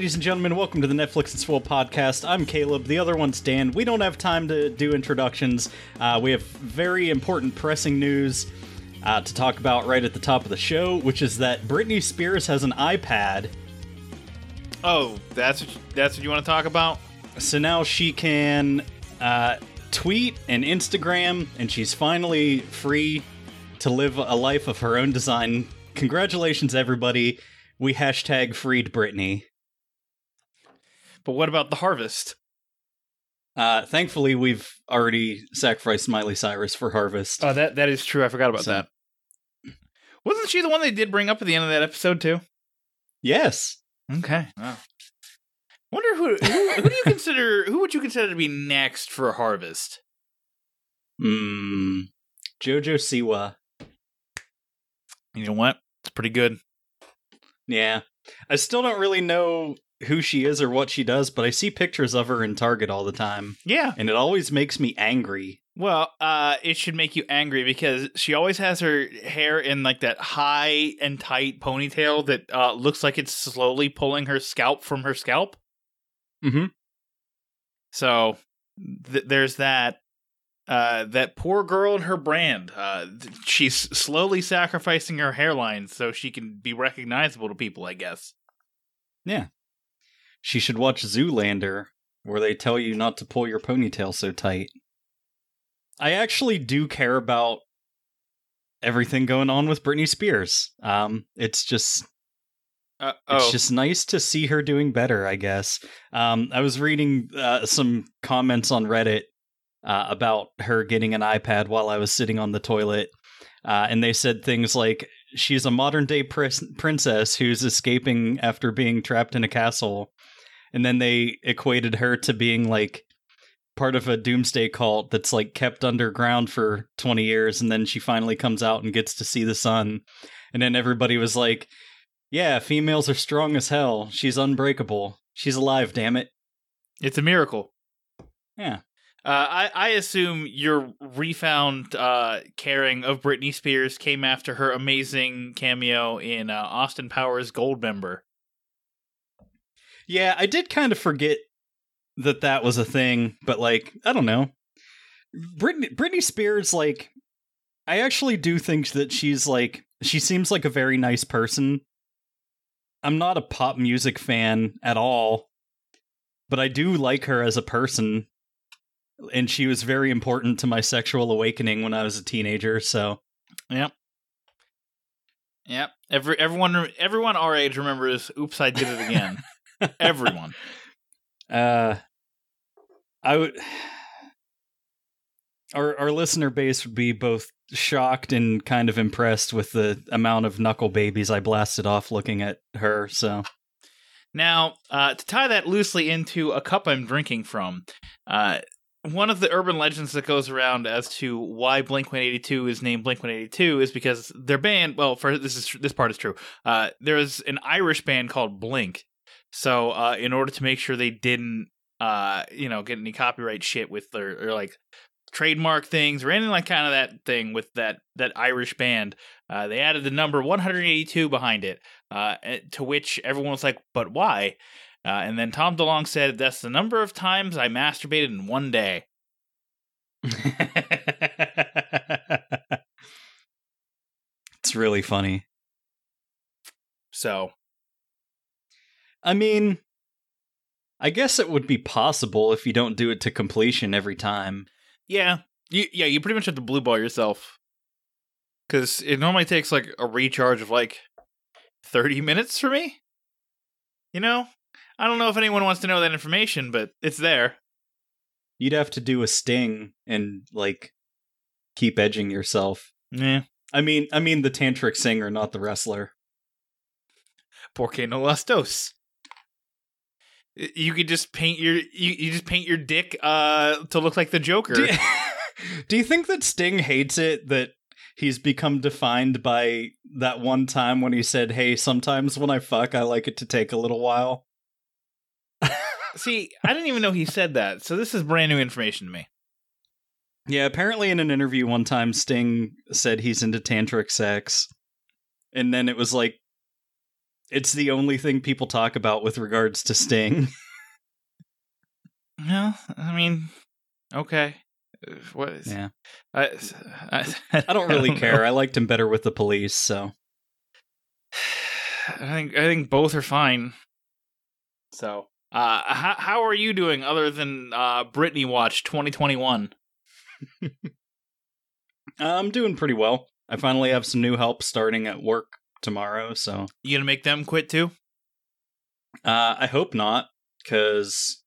Ladies and gentlemen. Welcome to the Netflix and Swill podcast. I'm Caleb. The other one's Dan. We don't have time to do introductions. Uh, we have very important, pressing news uh, to talk about right at the top of the show, which is that Britney Spears has an iPad. Oh, that's what, that's what you want to talk about? So now she can uh, tweet and Instagram, and she's finally free to live a life of her own design. Congratulations, everybody. We hashtag freed Britney. But what about the harvest? Uh, thankfully, we've already sacrificed Miley Cyrus for Harvest. Oh, that that is true. I forgot about So- that. Wasn't she the one they did bring up at the end of that episode too? yes. Okay. Wow. Wonder who who, who do you consider who would you consider to be next for harvest? Mm, Jojo Siwa. You know what? It's pretty good. Yeah. I still don't really know who she is or what she does, but I see pictures of her in Target all the time, Yeah. and it always makes me angry. Well, uh, it should make you angry because she always has her hair in like that high and tight ponytail that uh, looks like it's slowly pulling her scalp from her scalp. Mm-hmm. So th- there's that. Uh, that poor girl and her brand. Uh, th- she's slowly sacrificing her hairline so she can be recognizable to people. I guess. She should watch Zoolander, where they tell you not to pull your ponytail so tight. I actually do care about everything going on with Britney Spears. Um, it's just Uh, It's oh, just nice to see her doing better, I guess. Um, I was reading uh, some comments on Reddit uh, about her getting an iPad while I was sitting on the toilet, uh, and they said things like, "She's a modern day pris- princess who's escaping after being trapped in a castle," and then they equated her to being like part of a doomsday cult that's like kept underground for 20 years and then she finally comes out and gets to see the sun and then everybody was like yeah, females are strong as hell. She's unbreakable. She's alive, damn it. it's a miracle. Yeah. Uh, I, I assume your refound uh, caring of Britney Spears came after her amazing cameo in uh, Austin Powers Goldmember. Yeah, I did kind of forget that that was a thing, but like, I don't know. Britney Britney Spears like I actually do think that she's like she seems like a very nice person. I'm not a pop music fan at all, but I do like her as a person. And she was very important to my sexual awakening when I was a teenager, so Yep. Yep. Every everyone everyone our age remembers "Oops, I did it again." everyone. Uh, I would. Our our listener base would be both shocked and kind of impressed with the amount of knuckle babies I blasted off looking at her. So Now, uh, to tie that loosely into a cup I'm drinking from, uh, one of the urban legends that goes around as to why Blink 182 is named Blink 182 is because their band. Well, for this is this part is true. Uh, there is an Irish band called Blink. So, uh, in order to make sure they didn't, uh, you know, get any copyright shit with their or like trademark things or anything like kind of that thing with that that Irish band, uh, they added the number 182 behind it. Uh, eh, to which everyone was like, "But why?" Uh, and then Tom DeLonge said, "That's the number of times I masturbated in one day." it's really funny. So I mean, I guess it would be possible if you don't do it to completion every time. yeah, you yeah you pretty much have to blue ball yourself because it normally takes like a recharge of like thirty minutes for me. You know, I don't know if anyone wants to know that information, but it's there. You'd have to do a sting and like keep edging yourself. Yeah. I mean, I mean the tantric singer, not the wrestler. Porque no las dos. You could just paint your you, you just paint your dick uh to look like the Joker. Do you, do you think that Sting hates it that he's become defined by that one time when he said, "Hey, sometimes when I fuck, I like it to take a little while." See, I didn't even know he said that, so this is brand new information to me. Yeah, apparently in an interview one time, Sting said he's into tantric sex, and then it was like, it's the only thing people talk about with regards to Sting. Well, I mean, okay. What is? yeah, I, I, I don't really know. care. I liked him better with the police, so I think I think both are fine. So, uh, how how are you doing other than uh, Britney Watch 2021? I'm doing pretty well. I finally have some new help starting at work tomorrow, so You gonna make them quit too? Uh, I hope not, because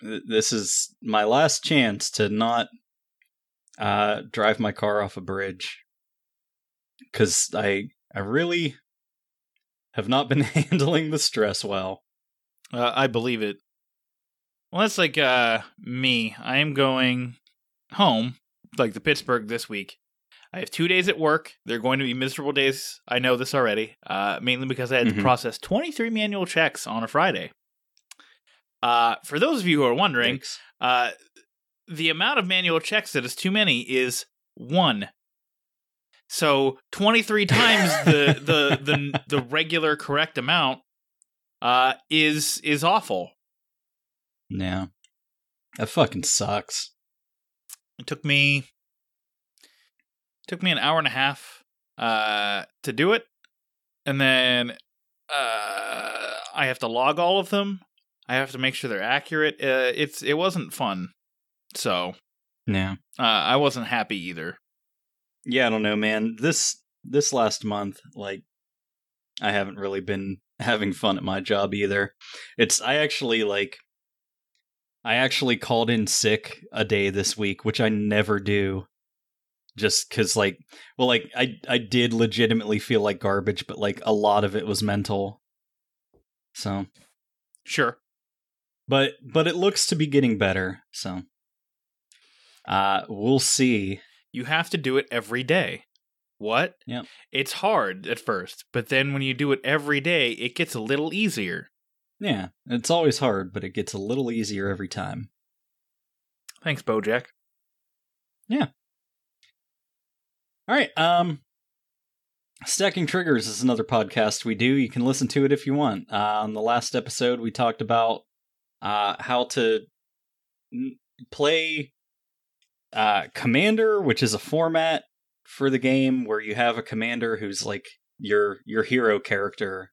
th- this is my last chance to not uh, drive my car off a bridge. Because I, I really have not been handling the stress well. Uh, I believe it. Well, that's like uh, me. I am going home, like the Pittsburgh this week. I have two days at work. They're going to be miserable days. I know this already, uh, mainly because I had Mhm. to process 23 manual checks on a Friday. Uh, for those of you who are wondering, uh, the amount of manual checks that is too many is one. So 23 times the, the, the, the regular correct amount uh, is is awful. Yeah. That fucking sucks. It took me took me an hour and a half uh to do it. And then uh I have to log all of them. I have to make sure they're accurate. Uh, it's it wasn't fun. So, Yeah. uh I wasn't happy either. Yeah, I don't know, man. This this last month, like I haven't really been having fun at my job either. It's I actually like I actually called in sick a day this week, which I never do. Just cuz like well like I I did legitimately feel like garbage, but like a lot of it was mental. So, Sure. but but it looks to be getting better, so uh we'll see. You have to do it every day. What? Yeah. It's hard at first, but then when you do it every day, it gets a little easier. Yeah, it's always hard, but it gets a little easier every time. Thanks, Bojack. Yeah. All right. Um, Stacking Triggers is another podcast we do. You can listen to it if you want. Uh, on the last episode, we talked about uh, how to n- play uh, Commander, which is a format for the game where you have a commander who's like your your hero character,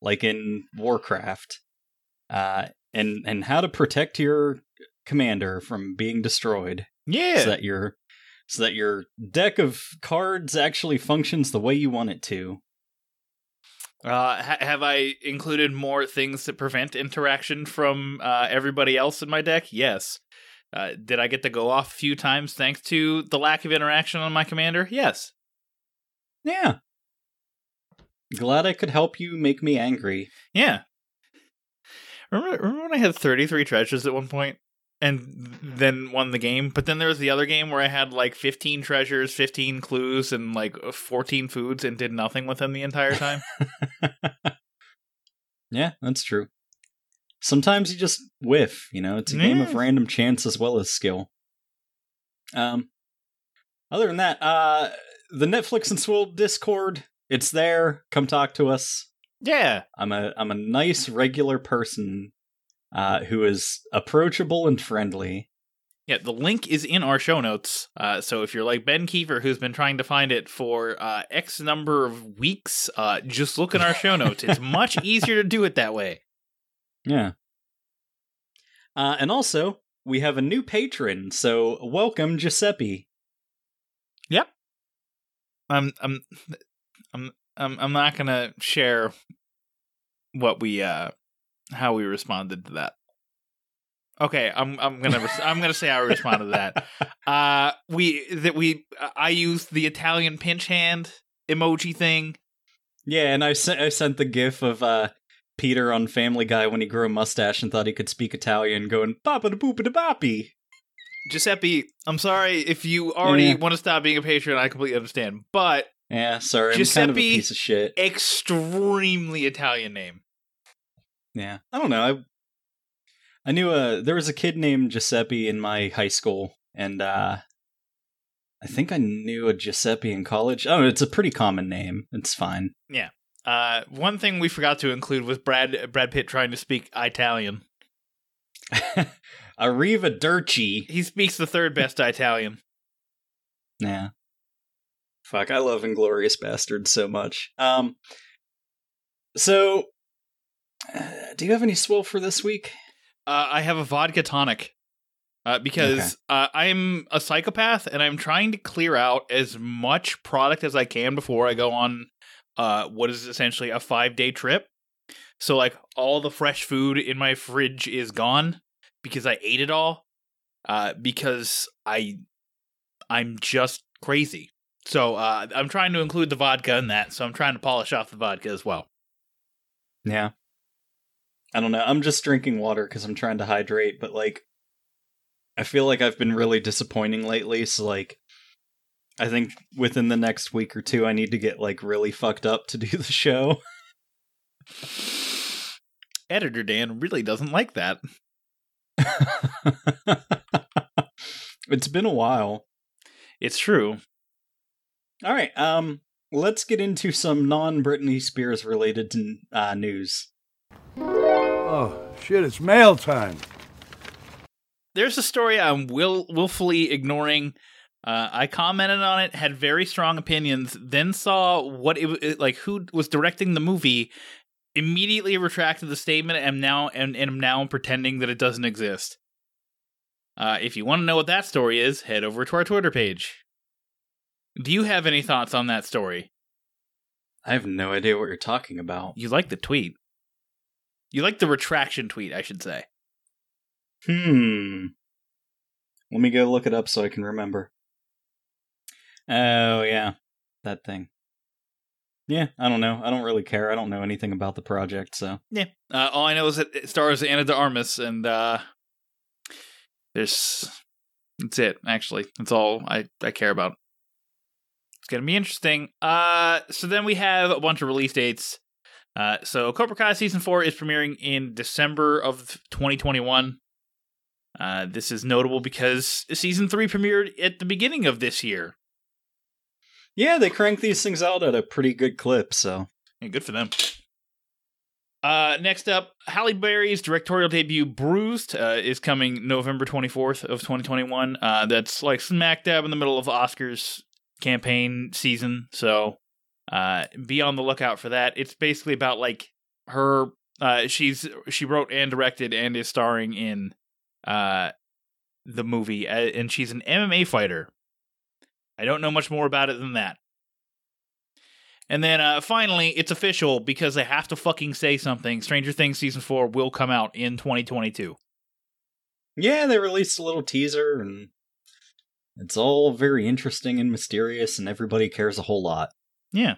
like in Warcraft, uh, and and how to protect your commander from being destroyed Yeah. so that your so that your deck of cards actually functions the way you want it to. Uh, ha- have I included more things to prevent interaction from uh, everybody else in my deck? Yes. Uh, did I get to go off a few times thanks to the lack of interaction on my commander? Yes. Yeah. Glad I could help you make me angry. Yeah. Remember, remember when I had 33 treasures at one point and then won the game? But then there was the other game where I had like 15 treasures, 15 clues, and like 14 foods and did nothing with them the entire time? Yeah, that's true. Sometimes you just whiff, you know, it's a game of random chance as well as skill. Um other than that, uh the Netflix and Swill Discord, it's there. Come talk to us. yeah. I'm a I'm a nice regular person uh who is approachable and friendly. Yeah, the link is in our show notes. Uh, so if you're like Ben Kiefer, who's been trying to find it for uh, X number of weeks, uh, just look in our show notes. It's much easier to do it that way. Yeah. Uh, and also, we have a new patron, so welcome, Giuseppe. Yep. I'm, I'm, I'm, I'm, I'm not gonna share what we, uh, how we responded to that. Okay, I'm, I'm gonna, res- I'm gonna say I responded to that. Uh, we that we, I used the Italian pinch hand emoji thing Yeah, and I sent I sent the gif of uh Peter on Family Guy when he grew a mustache and thought he could speak Italian, going "Papa da poopa da boppy." Giuseppe, I'm sorry if you already Yeah. want to stop being a patron. I completely understand, but Yeah, sorry, I'm kind of a Giuseppe- piece of shit. extremely Italian name. Yeah, I don't know. I I knew a there was a kid named Giuseppe in my high school, and uh I think I knew a Giuseppe in college. Oh, it's a pretty common name. It's fine. Uh, one thing we forgot to include was Brad Brad Pitt trying to speak Italian. Arriva Durci. He speaks the third best Italian. Yeah. Fuck, I love Inglourious Basterds so much. Um so uh, do you have any swill for this week? Uh, I have a vodka tonic. Uh, because uh, I'm a psychopath and I'm trying to clear out as much product as I can before I go on uh, what is essentially a five day trip. So, like, all the fresh food in my fridge is gone because I ate it all. Uh, because I, I'm just crazy. So, uh, I'm trying to include the vodka in that. So, I'm trying to polish off the vodka as well. Yeah. I don't know. I'm just drinking water because I'm trying to hydrate, but like, I feel like I've been really disappointing lately. So like, I think within the next week or two, I need to get like really fucked up to do the show. Editor Dan really doesn't like that. it's been a while. It's true. All right. Um, let's get into some non-Britney Spears related uh, news. Oh, shit, it's mail time. there's a story I'm will willfully ignoring. Uh, I commented on it, had very strong opinions, then saw what it was like. Who was directing the movie? Immediately retracted the statement, and now and, and am now pretending that it doesn't exist. Uh, if you want to know what that story is, head over to our Twitter page. Do you have any thoughts on that story? I have no idea what you're talking about. You like the tweet? You like the retraction tweet, I should say. Hmm. Let me go look it up so I can remember. Oh, yeah. That thing. Yeah, I don't know. I don't really care. I don't know anything about the project, so. Yeah. Uh, all I know is that it stars Ana de Armas, and uh, there's that's it. Actually, that's all I I care about. It's gonna be interesting. Uh, so then we have a bunch of release dates. Uh, so Cobra Kai season four is premiering in December of 2021. Uh, this is notable because season three premiered at the beginning of this year. Yeah, they crank these things out at a pretty good clip, so. Yeah, good for them. Uh, next up, Halle Berry's directorial debut, Bruised, uh, is coming November 24th of 2021. Uh, that's like smack dab in the middle of Oscars campaign season, so uh, be on the lookout for that. It's basically about like her. Uh, she's she wrote and directed and is starring in uh the movie, uh, and she's an MMA fighter. I don't know much more about it than that. And then uh, finally, it's official because they have to fucking say something. Stranger Things season four will come out in 2022. Yeah, they released a little teaser, and it's all very interesting and mysterious, and everybody cares a whole lot. Yeah.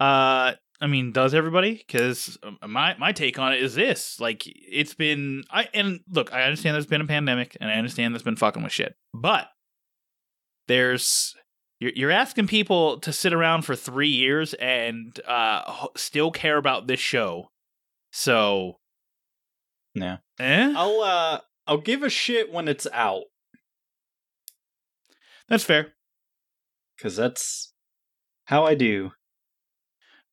Uh, I mean, does everybody? Because my my take on it is this: like, it's been I and look, I understand there's been a pandemic, and I understand there's been fucking with shit, but there's you're, you're asking people to sit around for three years and uh still care about this show. So, Yeah. eh? I'll, uh, I'll give a shit when it's out, That's fair. because that's how I do.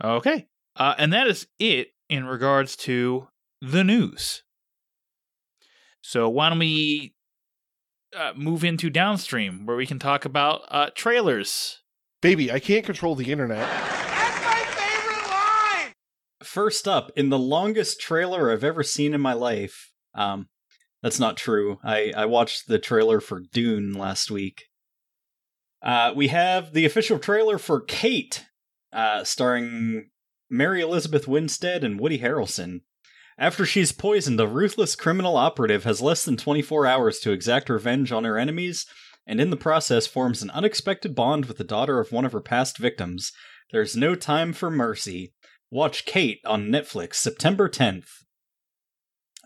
Okay. Uh, and that is it in regards to the news. So why don't we uh, move into downstream where we can talk about uh, trailers? Baby, I can't control the internet. That's my favorite line. First up, in the longest trailer I've ever seen in my life, um, that's not true. I, I watched the trailer for Dune last week. Uh, we have the official trailer for Kate, uh, starring Mary Elizabeth Winstead and Woody Harrelson. After she's poisoned, a ruthless criminal operative has less than 24 hours to exact revenge on her enemies, and in the process forms an unexpected bond with the daughter of one of her past victims. There's No Time for Mercy. Watch Kate on Netflix September 10th.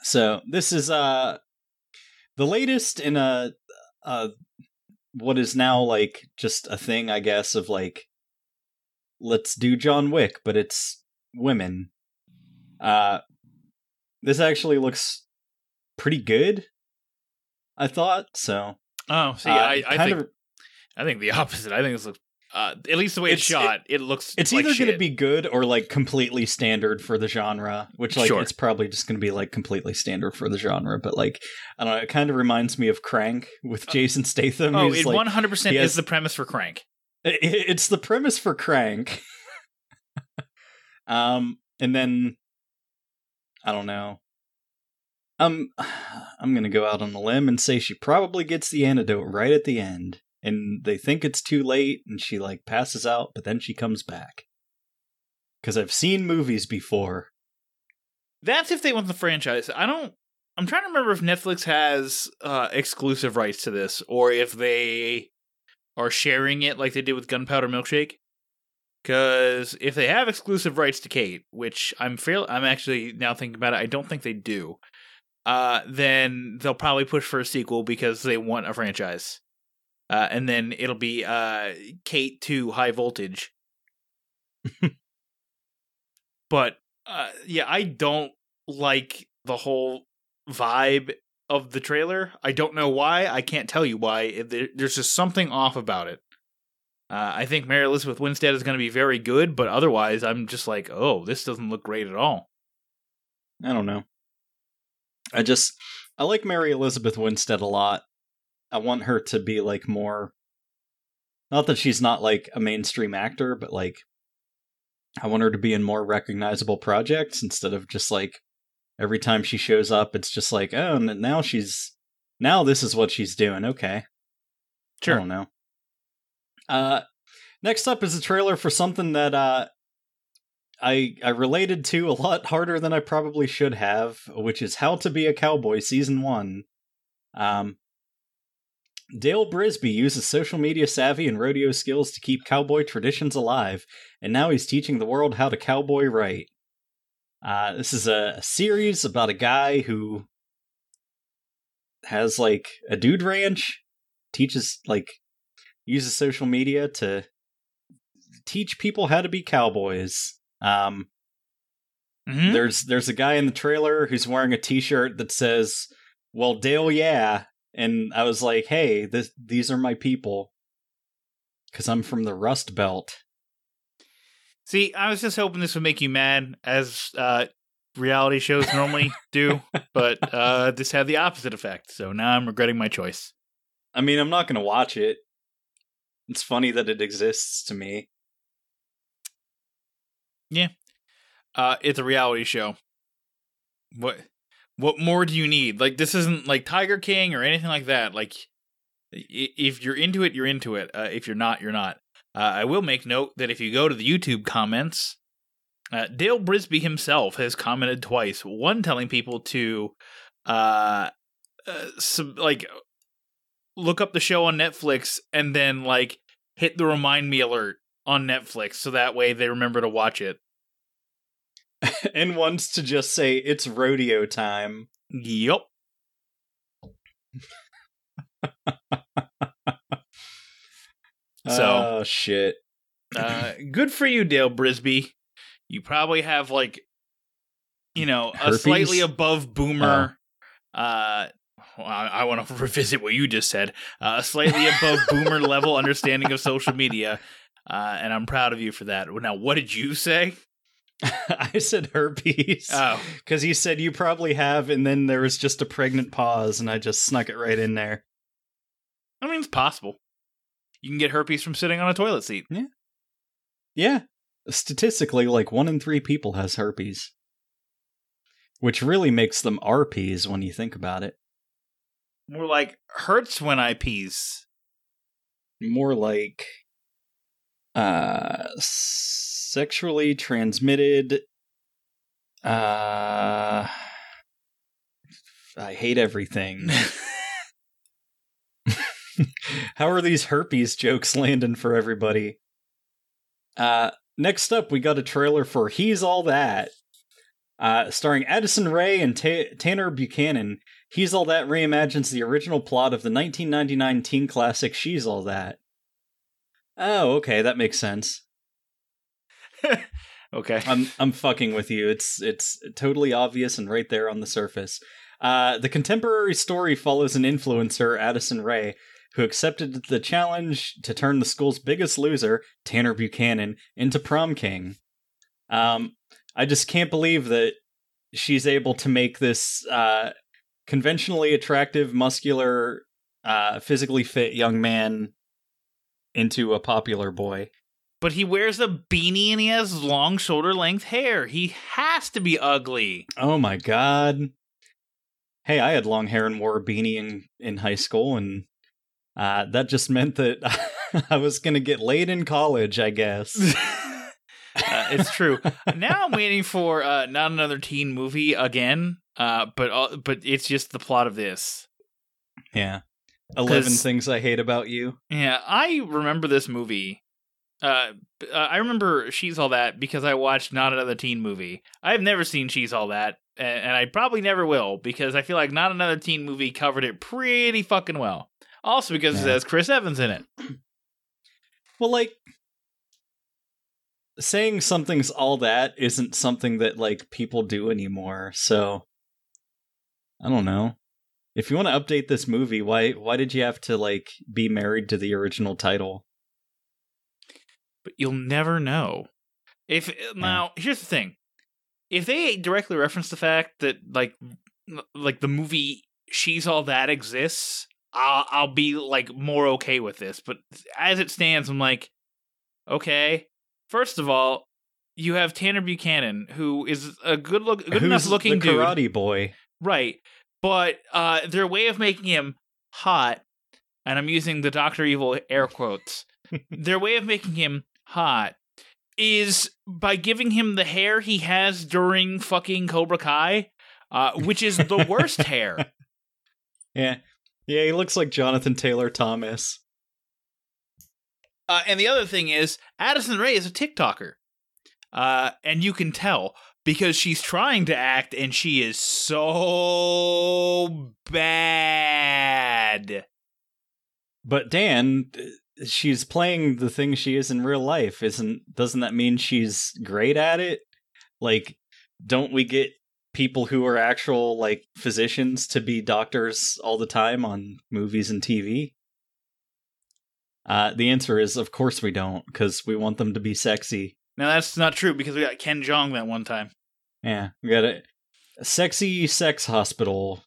So this is uh the latest in a uh what is now like just a thing, I guess, of like let's do John Wick, but it's women. Uh this actually looks pretty good. I thought so. Oh, see, Uh, I, I kind think of- I think the opposite. I think this looks uh, at least the way it's, It's- shot. It, looks. it's like either going to be good or like completely standard for the genre which like Sure. it's probably just going to be like completely standard for the genre but like i don't know it kind of reminds me of crank with jason statham Oh, it one hundred percent is the premise for Crank. it- it's the premise for crank um and then i don't know i'm going to go out on a limb and say she probably gets the antidote right at the end and they think it's too late and she like passes out but then she comes back because i've seen movies before That's if they want the franchise. I don't. I'm trying to remember if Netflix has uh, exclusive rights to this, or if they are sharing it like they did with Gunpowder Milkshake. Because if they have exclusive rights to Kate, which I'm fairly, I'm actually now thinking about it, I don't think they do. Uh, then they'll probably push for a sequel because they want a franchise. Uh, and then it'll be uh, Kate to High Voltage. but uh, yeah, I don't like the whole vibe of the trailer. I don't know why. I can't tell you why. There's just something off about it. Uh, I think Mary Elizabeth Winstead is going to be very good, but otherwise, I'm just like, oh, this doesn't look great at all. i don't know i just i like mary elizabeth winstead a lot i want her to be like more not that she's not like a mainstream actor but like i want her to be in more recognizable projects instead of just like every time she shows up it's just like oh now she's now this is what she's doing okay sure. I don't know. Uh, next up is a trailer for something that uh, I I related to a lot harder than I probably should have, which is How to Be a Cowboy Season One. Um, Dale Brisby uses social media savvy and rodeo skills to keep cowboy traditions alive, and now he's teaching the world how to cowboy right. Uh, this is a, a series about a guy who has like a dude ranch, teaches like uses social media to teach people how to be cowboys. Um, Mhm. there's there's a guy in the trailer who's wearing a T-shirt that says, "Well, Dale, yeah," and I was like, "Hey, this, these are my people," because I'm from the Rust Belt. See, I was just hoping this would make you mad, as uh, reality shows normally do, but uh, this had the opposite effect. So now I'm regretting my choice. I mean, I'm not gonna watch it. It's funny that it exists to me. Yeah. Uh, it's a reality show. What? What more do you need? Like this isn't like Tiger King or anything like that. Like, if you're into it, you're into it. Uh, if you're not, you're not. Uh, I will make note that if you go to the YouTube comments, uh, Dale Brisby himself has commented twice. One telling people to, uh, uh sub- like, look up the show on Netflix and then like hit the remind me alert on Netflix, so that way they remember to watch it. and wants to just say it's rodeo time. Yup. So- oh shit. Uh, good for you, Dale Brisby. You probably have like, you know, a slightly above boomer. Uh, well, I, I want to revisit what you just said. Uh, a slightly above boomer level understanding of social media, uh, and I'm proud of you for that. Now, what did you say? I said herpes. Oh, Because you said you probably have, and then there was just a pregnant pause, and I just snuck it right in there. I mean, it's possible. You can get herpes from sitting on a toilet seat. Yeah. Yeah. Statistically, like one in three people has herpes. Which really makes them RPs when you think about it. More like hurts when I pees. More like uh sexually transmitted uh I hate everything. How are these herpes jokes landing for everybody? Uh next up, we got a trailer for He's All That, uh, starring Addison Rae and Ta- Tanner Buchanan. He's All That reimagines the original plot of the 1999 teen classic She's All That. Oh, okay, that makes sense. Okay. I'm I'm fucking with you. It's it's totally obvious and right there on the surface. Uh, the contemporary story follows an influencer, Addison Rae, who accepted the challenge to turn the school's biggest loser, Tanner Buchanan, into prom king. Um, I just can't believe that she's able to make this uh, conventionally attractive, muscular, uh, physically fit young man into a popular boy. But he wears a beanie and he has long shoulder length hair. He has to be ugly. Oh my god. Hey, I had long hair and wore a beanie in, in high school, and uh, that just meant that I was going to get laid in college, I guess. uh, it's true. now I'm waiting for uh, not another teen movie again. Uh, but uh, but it's just the plot of this. yeah. eleven things I hate about you. Yeah, I remember this movie. Uh, uh, I remember She's All That because I watched Not Another Teen Movie. I've never seen She's All That, and I probably never will because I feel like Not Another Teen Movie covered it pretty fucking well. Also because it has Chris Evans in it. Well, like, saying something's all that isn't something that, like, people do anymore, so. I don't know. If you want to update this movie, why why did you have to like be married to the original title? but you'll never know. If eh, now, here's the thing: if they directly reference the fact that like like the movie "She's All That" exists, I'll I'll be like more okay with this. But as it stands, I'm like, okay. First of all, you have Tanner Buchanan, who is a good look, good enough looking the dude, karate boy? Right? But uh, their way of making him hot, and I'm using the Doctor Evil air quotes. their way of making him hot is by giving him the hair he has during fucking Cobra Kai, uh, which is the worst hair. Yeah, yeah, he looks like Jonathan Taylor Thomas. Uh, and the other thing is, Addison Rae is a TikToker. Uh, and you can tell because she's trying to act and she is so bad. But Dan, she's playing the thing she is in real life. Isn't doesn't that mean she's great at it? Like, don't we get people who are actual like physicians to be doctors all the time on movies and TV? Uh, the answer is, of course we don't, because we want them to be sexy. Now that's not true because we got Ken Jeong that one time. Yeah, we got a, sexy sex hospital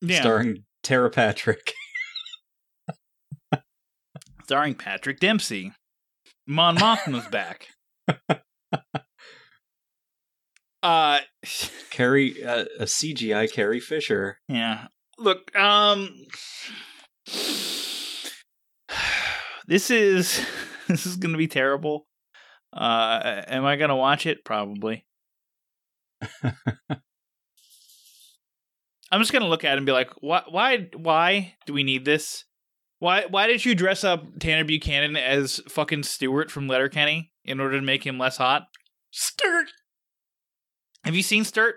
Yeah, starring Tara Patrick. starring Patrick Dempsey. Mon Mothma's back. Uh, Carrie, uh, a CGI Carrie Fisher. yeah. Look, um, this is this is gonna be terrible. Uh, am I gonna watch it? Probably. I'm just gonna look at it and be like, why, why, why do we need this? Why, why did you dress up Tanner Buchanan as fucking Stewart from Letterkenny in order to make him less hot? Sturt. Have you seen Sturt?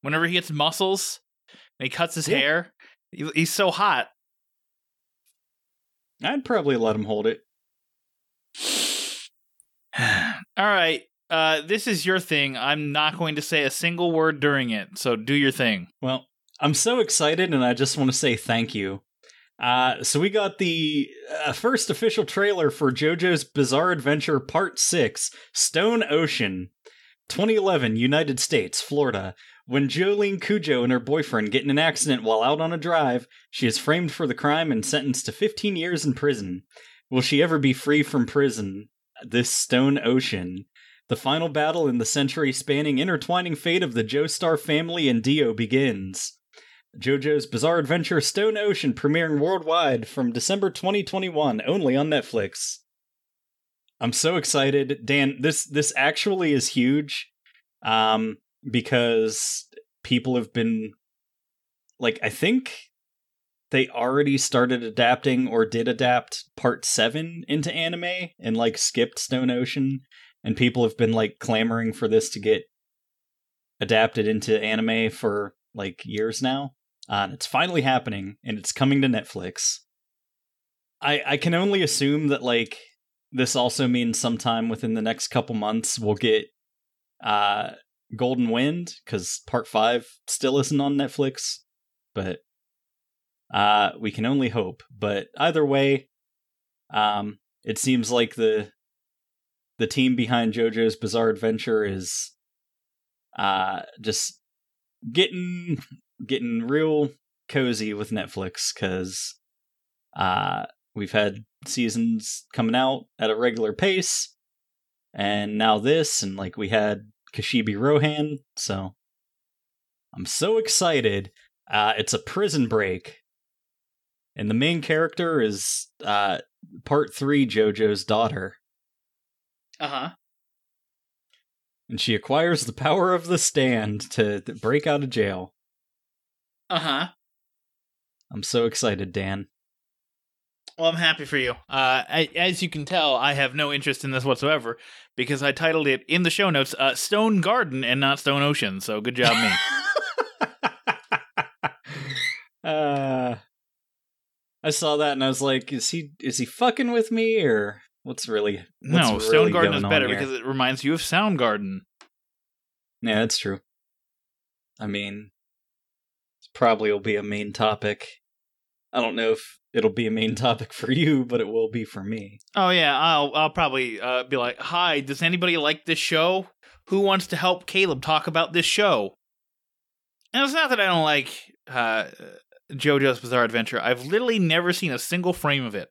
Whenever he gets muscles and he cuts his Yeah. hair, he- he's so hot. I'd probably let him hold it. All right. Uh, this is your thing. I'm not going to say a single word during it, so do your thing. Well, I'm so excited, and I just want to say thank you. Uh, so we got the uh, first official trailer for JoJo's Bizarre Adventure Part Six: Stone Ocean, 2011, United States, Florida. When Jolyne Cujoh and her boyfriend get in an accident while out on a drive, she is framed for the crime and sentenced to 15 years in prison. Will she ever be free from prison? This Stone Ocean. The final battle in the century spanning intertwining fate of the Joestar family and Dio begins. JoJo's Bizarre Adventure Stone Ocean premiering worldwide from December 2021 only on Netflix. I'm so excited. Dan, this this actually is huge. Um because people have been like I think they already started adapting or did adapt part 7 into anime and like skipped Stone Ocean and people have been like clamoring for this to get adapted into anime for like years now. Uh, and it's finally happening and it's coming to Netflix. I I can only assume that like this also means sometime within the next couple months we'll get uh Golden Wind cuz part 5 still isn't on Netflix, but uh, we can only hope. But either way, um, it seems like the the team behind JoJo's Bizarre Adventure is uh, just getting getting real cozy with Netflix because uh, we've had seasons coming out at a regular pace, and now this, and like we had Kishibe Rohan, so I'm so excited. Uh, it's a prison break and the main character is uh part 3 JoJo's daughter Uh-huh. and she acquires the power of the stand to, break out of jail. Uh-huh. I'm so excited, Dan. Well, I'm happy for you. Uh, I, as you can tell, I have no interest in this whatsoever because I titled it in the show notes uh, Stone Garden and not Stone Ocean. So good job, me. uh I saw that and I was like, is he is he fucking with me or what's really what's no, really Stone Garden is better because it reminds you of Soundgarden. Yeah, that's true. I mean, it probably will be a main topic. I don't know if it'll be a main topic for you, but it will be for me. Oh yeah, I'll I'll probably uh, be like, "Hi, does anybody like this show? Who wants to help Caleb talk about this show?" And it's not that I don't like uh, JoJo's Bizarre Adventure. I've literally never seen a single frame of it.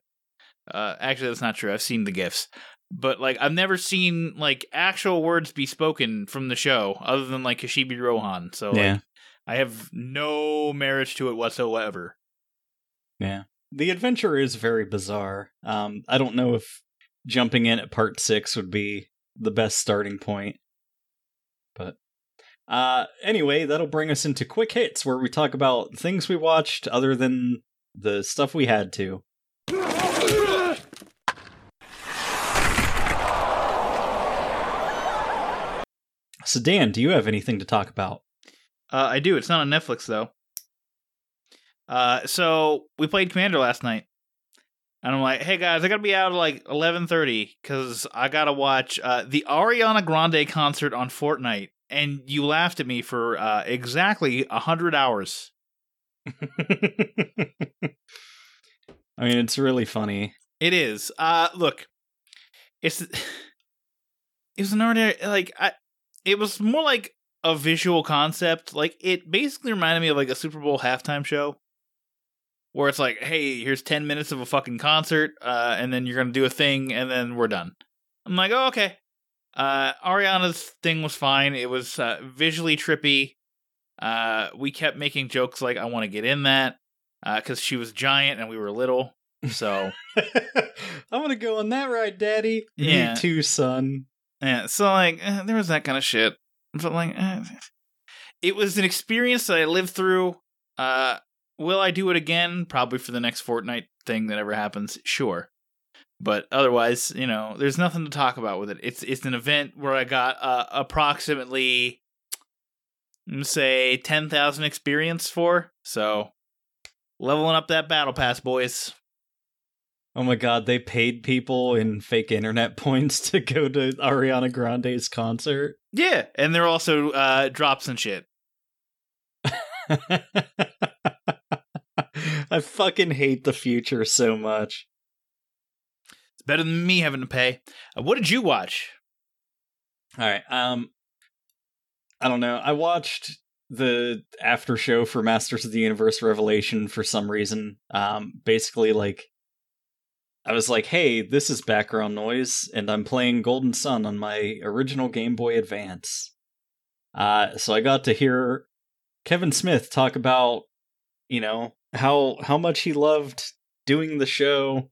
Uh, actually, that's not true. I've seen the gifs, but like I've never seen like actual words be spoken from the show other than like Kishibe Rohan. So like, yeah, I have no marriage to it whatsoever. yeah. The adventure is very bizarre. Um, I don't know if jumping in at part six would be the best starting point, but uh, anyway, that'll bring us into quick hits where we talk about things we watched other than the stuff we had to. So, Dan, do you have anything to talk about? Uh, I do. It's not on Netflix though. Uh, so we played Commander last night, and I'm like, "Hey guys, I gotta be out at like 11:30 because I gotta watch uh, the Ariana Grande concert on Fortnite." And you laughed at me for uh, exactly hundred hours. I mean, it's really funny. It is. Uh, look, it's it was an ordinary like I. It was more like a visual concept. Like it basically reminded me of like a Super Bowl halftime show, where it's like, hey, here's ten minutes of a fucking concert, uh, and then you're gonna do a thing, and then we're done. I'm like, oh, okay. Uh, Ariana's thing was fine. It was uh, visually trippy. Uh, we kept making jokes like, I want to get in that, because she was giant and we were little. So I want to go on that ride, Daddy. Yeah. Me too, son. Yeah, so like eh, there was that kind of shit. But like eh, it was an experience that I lived through. Uh will I do it again? Probably for the next Fortnite thing that ever happens. Sure. But otherwise, you know, there's nothing to talk about with it. It's it's an event where I got uh, approximately mm, say 10,000 experience for. So leveling up that battle pass, boys. Oh my god, they paid people in fake internet points to go to Ariana Grande's concert. Yeah, and there are also uh drops and shit. I fucking hate the future so much. It's better than me having to pay. Uh, what did you watch? All right. Um I don't know. I watched the after show for Masters of the Universe Revelation for some reason. Um basically like I was like, "Hey, this is background noise and I'm playing Golden Sun on my original Game Boy Advance." Uh so I got to hear Kevin Smith talk about, you know, how how much he loved doing the show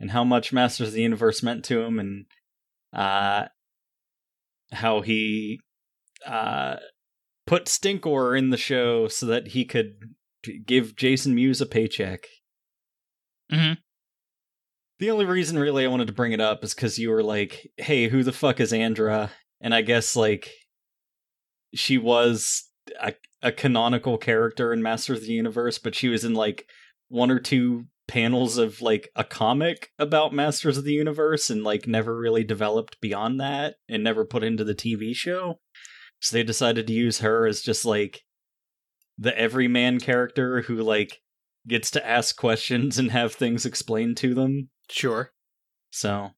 and how much Masters of the Universe meant to him and uh how he uh put Stinkor in the show so that he could give Jason Mewes a paycheck. Mhm. The only reason really I wanted to bring it up is because you were like, "Hey, who the fuck is Andra?" And I guess like she was a, a canonical character in Masters of the Universe, but she was in like one or two panels of like a comic about Masters of the Universe and like never really developed beyond that and never put into the TV show. So they decided to use her as just like the everyman character who like gets to ask questions and have things explained to them. Sure. So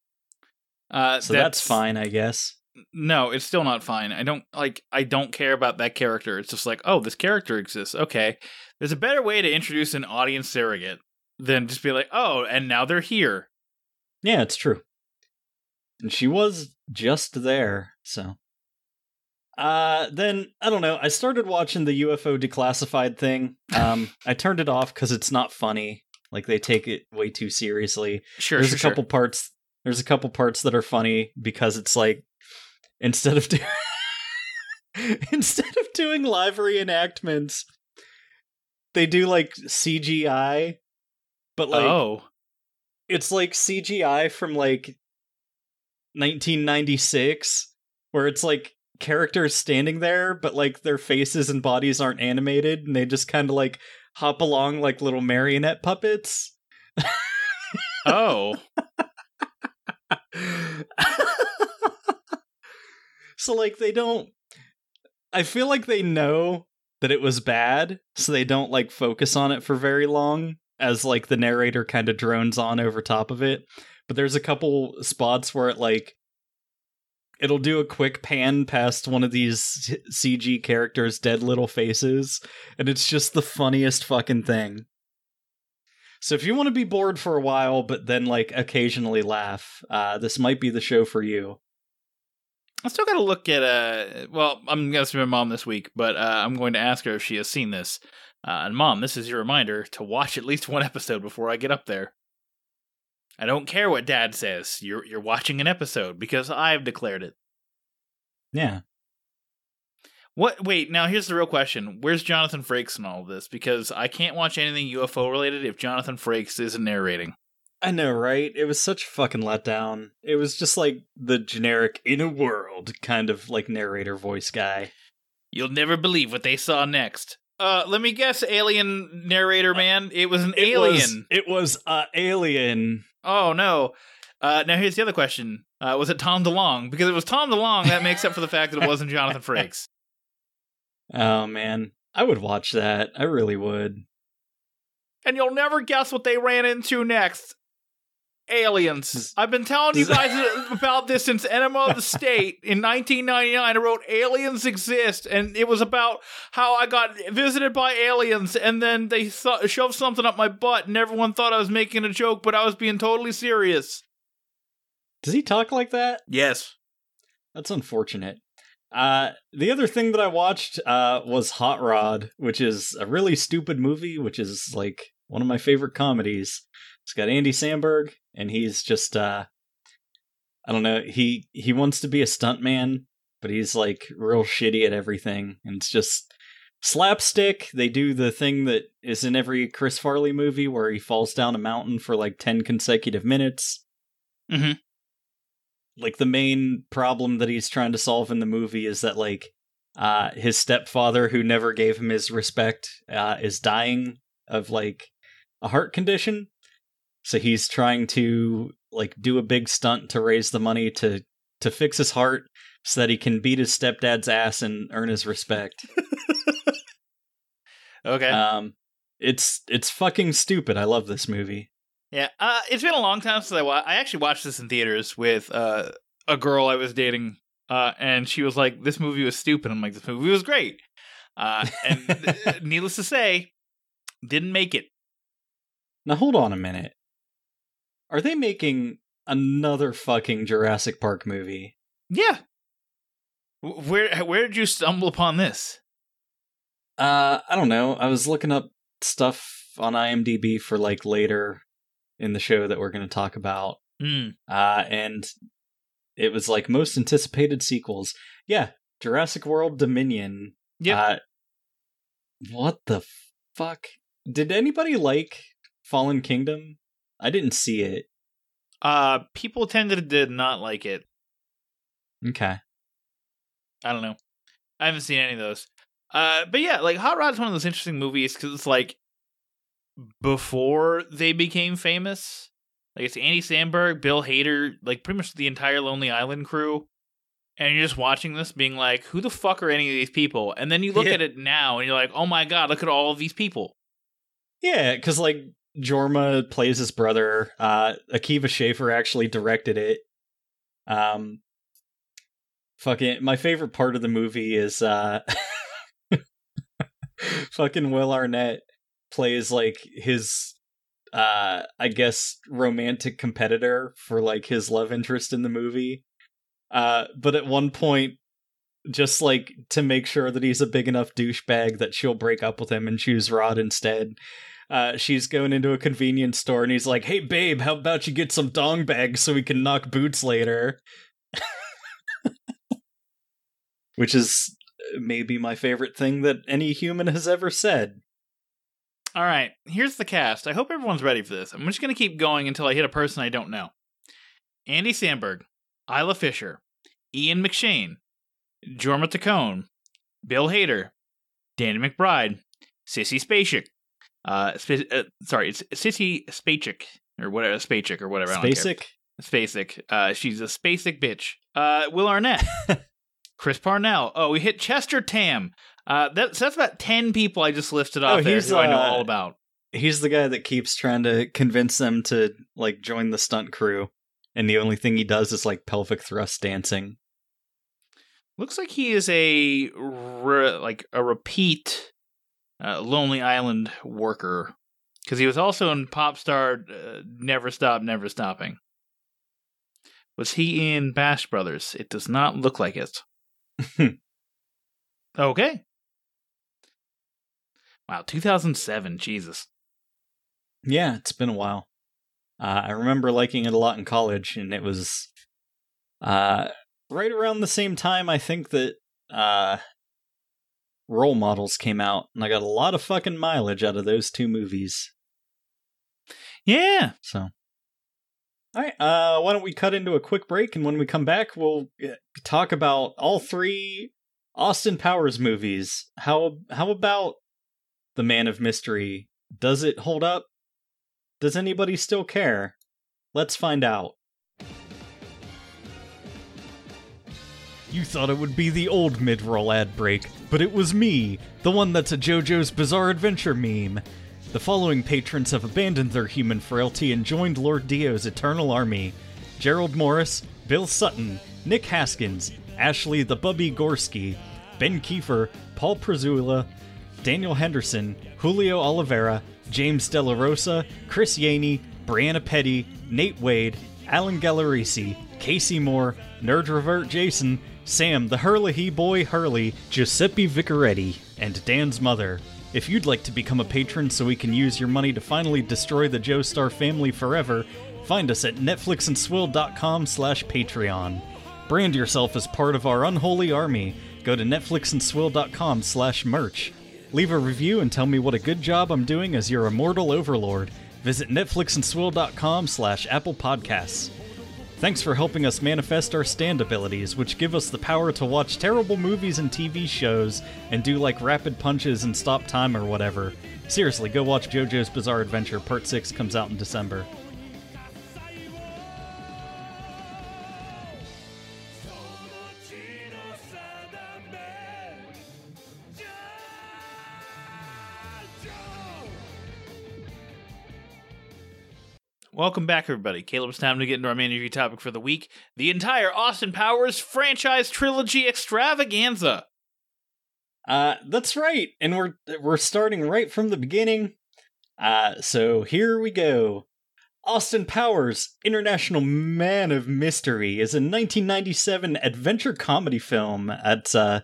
Uh, so that's, fine, I guess. No, it's still not fine. I don't like. I don't care about that character. It's just like, oh, this character exists. Okay, there's a better way to introduce an audience surrogate than just be like, oh, and now they're here. Yeah, it's true. And she was just there, so. Uh, then I don't know. I started watching the UFO declassified thing. Um, I turned it off because it's not funny. Like they take it way too seriously. Sure, there's sure, a sure. couple parts. There's a couple parts that are funny because it's like instead of do- instead of doing live reenactments, they do like CGI, but like oh, it's like CGI from like 1996 where it's like characters standing there but like their faces and bodies aren't animated and they just kind of like hop along like little marionette puppets. oh, so like they don't I feel like they know that it was bad so they don't like focus on it for very long as like the narrator kind of drones on over top of it. But there's a couple spots where it like it'll do a quick pan past one of these CG characters' dead little faces, and it's just the funniest fucking thing. So if you want to be bored for a while, but then like occasionally laugh, uh, this might be the show for you. I still got to look at. Uh, well, I'm gonna see my mom this week, but uh, I'm going to ask her if she has seen this. Uh, and mom, this is your reminder to watch at least one episode before I get up there. I don't care what dad says. You're you're watching an episode because I've declared it. Yeah. What? Wait. Now here's the real question: Where's Jonathan Frakes in all of this? Because I can't watch anything UFO related if Jonathan Frakes isn't narrating. I know, right? It was such a fucking letdown. It was just like the generic in a world kind of like narrator voice guy. You'll never believe what they saw next. Uh, let me guess, alien narrator man. It was an It alien. was, it was uh, alien. Oh no. Uh, now here's the other question: uh, Was it Tom DeLonge? Because if it was Tom DeLonge, that makes up for the fact that it wasn't Jonathan Frakes. Oh man, I would watch that. I really would. And you'll never guess what they ran into next. Aliens. I've been telling you guys about this since Enema of the State in 1999. I wrote Aliens Exist, and it was about how I got visited by aliens, and then they th- shoved something up my butt, and everyone thought I was making a joke, but I was being totally serious. Does he talk like that? Yes. That's unfortunate. Uh, the other thing that I watched uh, was Hot Rod, which is a really stupid movie, which is like one of my favorite comedies. It's got Andy Samberg, and he's just uh, I don't know. He he wants to be a stuntman, but he's like real shitty at everything, and it's just slapstick. They do the thing that is in every Chris Farley movie where he falls down a mountain for like ten consecutive minutes Mhm. like the main problem that he's trying to solve in the movie is that like uh his stepfather who never gave him his respect uh is dying of like a heart condition so he's trying to like do a big stunt to raise the money to to fix his heart so that he can beat his stepdad's ass and earn his respect Okay. um it's it's fucking stupid i love this movie Yeah, uh, it's been a long time since I wa- I actually watched this in theaters with uh, a girl I was dating, uh, and she was like, "This movie was stupid." I'm like, "This movie was great," uh, and needless to say, didn't make it. Now hold on a minute. Are they making another fucking Jurassic Park movie? Yeah. Where where did you stumble upon this? Uh, I don't know. I was looking up stuff on IMDb for like later in the show that we're going to talk about. Hmm. Uh, and it was like most anticipated sequels. Yeah, Jurassic World Dominion. Yep. Uh, what the fuck? Did anybody like Fallen Kingdom? I didn't see it. Uh, people tended to not like it. Okay. I don't know. I haven't seen any of those. Uh, but yeah, like Hot Rod's one of those interesting movies because it's like before they became famous. Like it's Andy Samberg, Bill Hader, like pretty much the entire Lonely Island crew. And you're just watching this being like, who the fuck are any of these people? And then you look Yeah. at it now and you're like, oh my god, look at all of these people. Yeah, because like Jorma plays his brother. Uh, Akiva Schaffer actually directed it. Um, fucking, my favorite part of the movie is uh, fucking Will Arnett plays like his, uh, I guess romantic competitor for like his love interest in the movie. Uh, but at one point, just like to make sure that he's a big enough douchebag that she'll break up with him and choose Rod instead uh, she's going into a convenience store and he's like, "Hey babe, how about you get some dong bags so we can knock boots later?" Which is maybe my favorite thing that any human has ever said. All right, here's the cast. I hope everyone's ready for this. I'm just going to keep going until I hit a person I don't know. Andy Samberg, Isla Fisher, Ian McShane, Jorma Taccone, Bill Hader, Danny McBride, Sissy Spacek, uh, Sp- uh, sorry, it's Sissy Spacek or whatever, Spacek or whatever. Basic. Spacek. Uh, she's a Spacek bitch. Uh, Will Arnett, Chris Parnell. Oh, we hit Chester Tam. Uh, that, so that's about ten people I just listed off Oh, there who I know uh, all about. He's the guy that keeps trying to convince them to like join the stunt crew, and the only thing he does is like pelvic thrust dancing. Looks like he is a re- like a repeat uh, Lonely Island worker because he was also in Pop Star uh, Never Stop Never Stopping. Was he in Bash Brothers? It does not look like it. okay. Wow, 2007. Jesus. Yeah, it's been a while. Uh, I remember liking it a lot in college, and it was uh, right around the same time I think that uh, Role Models came out, and I got a lot of fucking mileage out of those two movies. Yeah. So, all right, uh, why don't we cut into a quick break, and when we come back, we'll uh, talk about all three Austin Powers movies. How how about the Man of Mystery? Does it hold up? Does anybody still care? Let's find out. You thought it would be the old mid-roll ad break, but it was me, the one that's a JoJo's Bizarre Adventure meme. The following patrons have abandoned their human frailty and joined Lord Dio's eternal army. Gerald Morris, Bill Sutton, Nick Haskins, Ashley the Bubby Gorski, Ben Kiefer, Paul Prezula, Daniel Henderson, Julio Oliveira, James De La Rosa, Chris Yaney, Brianna Petty, Nate Wade, Alan Gallerisi, Casey Moore, Nerd Revert Jason, Sam the Hurley Boy Hurley, Giuseppe Vicaretti, and Dan's mother. If you'd like to become a patron so we can use your money to finally destroy the Joestar family forever, find us at netflixandswill.com slash Patreon. Brand yourself as part of our unholy army. Go to netflixandswill.com slash merch. Leave a review and tell me what a good job I'm doing as your immortal overlord. Visit netflixandswill.com slash Apple Podcasts. Thanks for helping us manifest our stand abilities, which give us the power to watch terrible movies and TV shows and do like rapid punches and stop time or whatever. Seriously, go watch JoJo's Bizarre Adventure. Part 6 comes out in December. Welcome back, everybody. Caleb, it's time to get into our main review topic for the week the entire Austin Powers franchise trilogy extravaganza. Uh, that's right, and we're we're starting right from the beginning. Uh, so here we go. Austin Powers, International Man of Mystery, is a 1997 adventure comedy film at uh,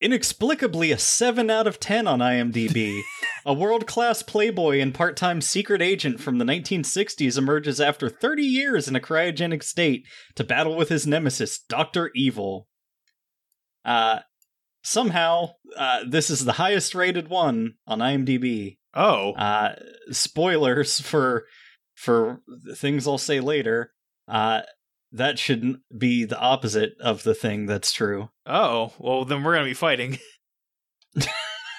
inexplicably a 7 out of 10 on IMDb. a world class playboy and part time secret agent from the 1960s emerges after 30 years in a cryogenic state to battle with his nemesis, Dr. Evil. Uh, somehow, uh, this is the highest rated one on IMDb. Oh, Uh, spoilers for for things I'll say later. Uh, that shouldn't be the opposite of the thing that's true. oh. Well, then we're gonna be fighting.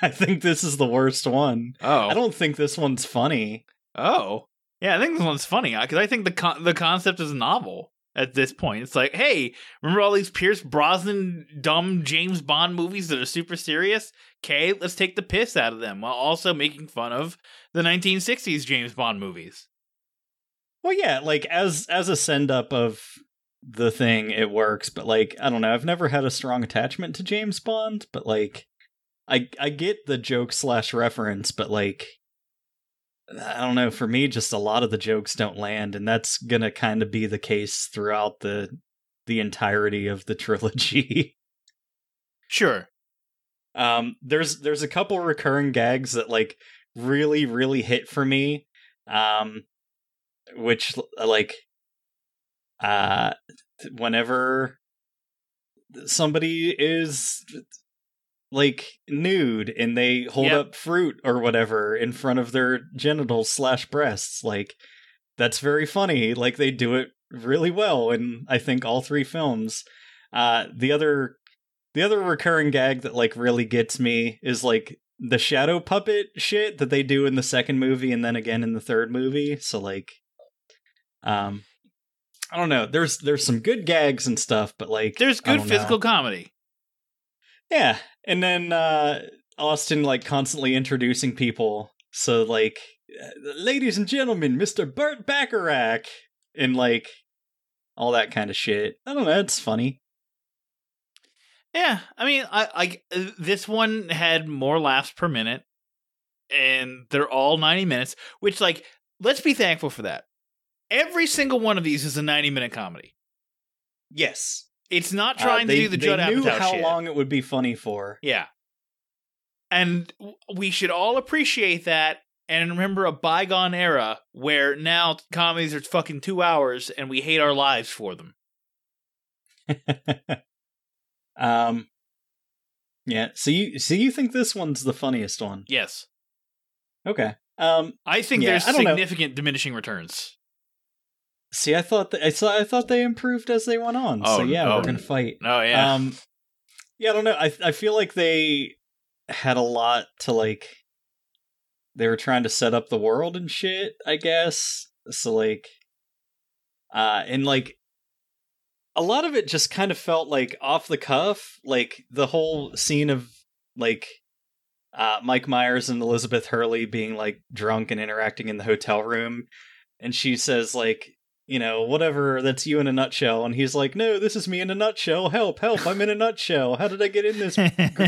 I think this is the worst one. Oh, I don't think this one's funny. Oh, yeah. I think this one's funny uh, because I think the con- the concept is novel at this point. It's like, hey, remember all these Pierce Brosnan dumb James Bond movies that are super serious? Okay, let's take the piss out of them while also making fun of the 1960s James Bond movies. Well, yeah, like as as a send up of the thing, it works. But like, I don't know. I've never had a strong attachment to James Bond, but like, I I get the joke slash reference, but like, I don't know. For me, just a lot of the jokes don't land, and that's gonna kind of be the case throughout the the entirety of the trilogy. Sure. um there's there's a couple recurring gags that like really really hit for me um which like uh whenever somebody is like nude and they hold Yep. up fruit or whatever in front of their genitals slash breasts like that's very funny like they do it really well in i think all three films uh the other the other recurring gag that like really gets me is like the shadow puppet shit that they do in the second movie and then again in the third movie so like um i don't know there's there's some good gags and stuff but like There's good don't know. physical comedy. yeah, and then uh Austin like constantly introducing people. So like, ladies and gentlemen, Mr. Burt Bacharach, and like all that kind of shit. I don't know. It's funny. Yeah, I mean, I, I uh, this one had more laughs per minute, and they're all ninety minutes. Which, like, let's be thankful for that. Every single one of these is a ninety-minute comedy. Yes, It's not Uh, trying they, to do the Judd knew Apatow how shit. long it would be funny for. Yeah, and we should all appreciate that and remember a bygone era where now comedies are fucking two hours and we hate our lives for them. um, yeah. So you so you think this one's the funniest one? Yes, Okay. Um, I think Yeah, there's I don't know. significant diminishing returns. See, I thought that I thought I thought they improved as they went on. Oh, so yeah, oh. we're gonna fight. Oh yeah, Um, yeah, I don't know. I I feel like they had a lot to like. They were trying to set up the world and shit. I guess so. Like, uh, and like a lot of it just kind of felt like off the cuff. Like the whole scene of like uh, Mike Myers and Elizabeth Hurley being like drunk and interacting in the hotel room, and she says like you know, whatever, that's you in a nutshell. And he's like, no, this is me in a nutshell. Help, help, I'm in a nutshell. How did I get in this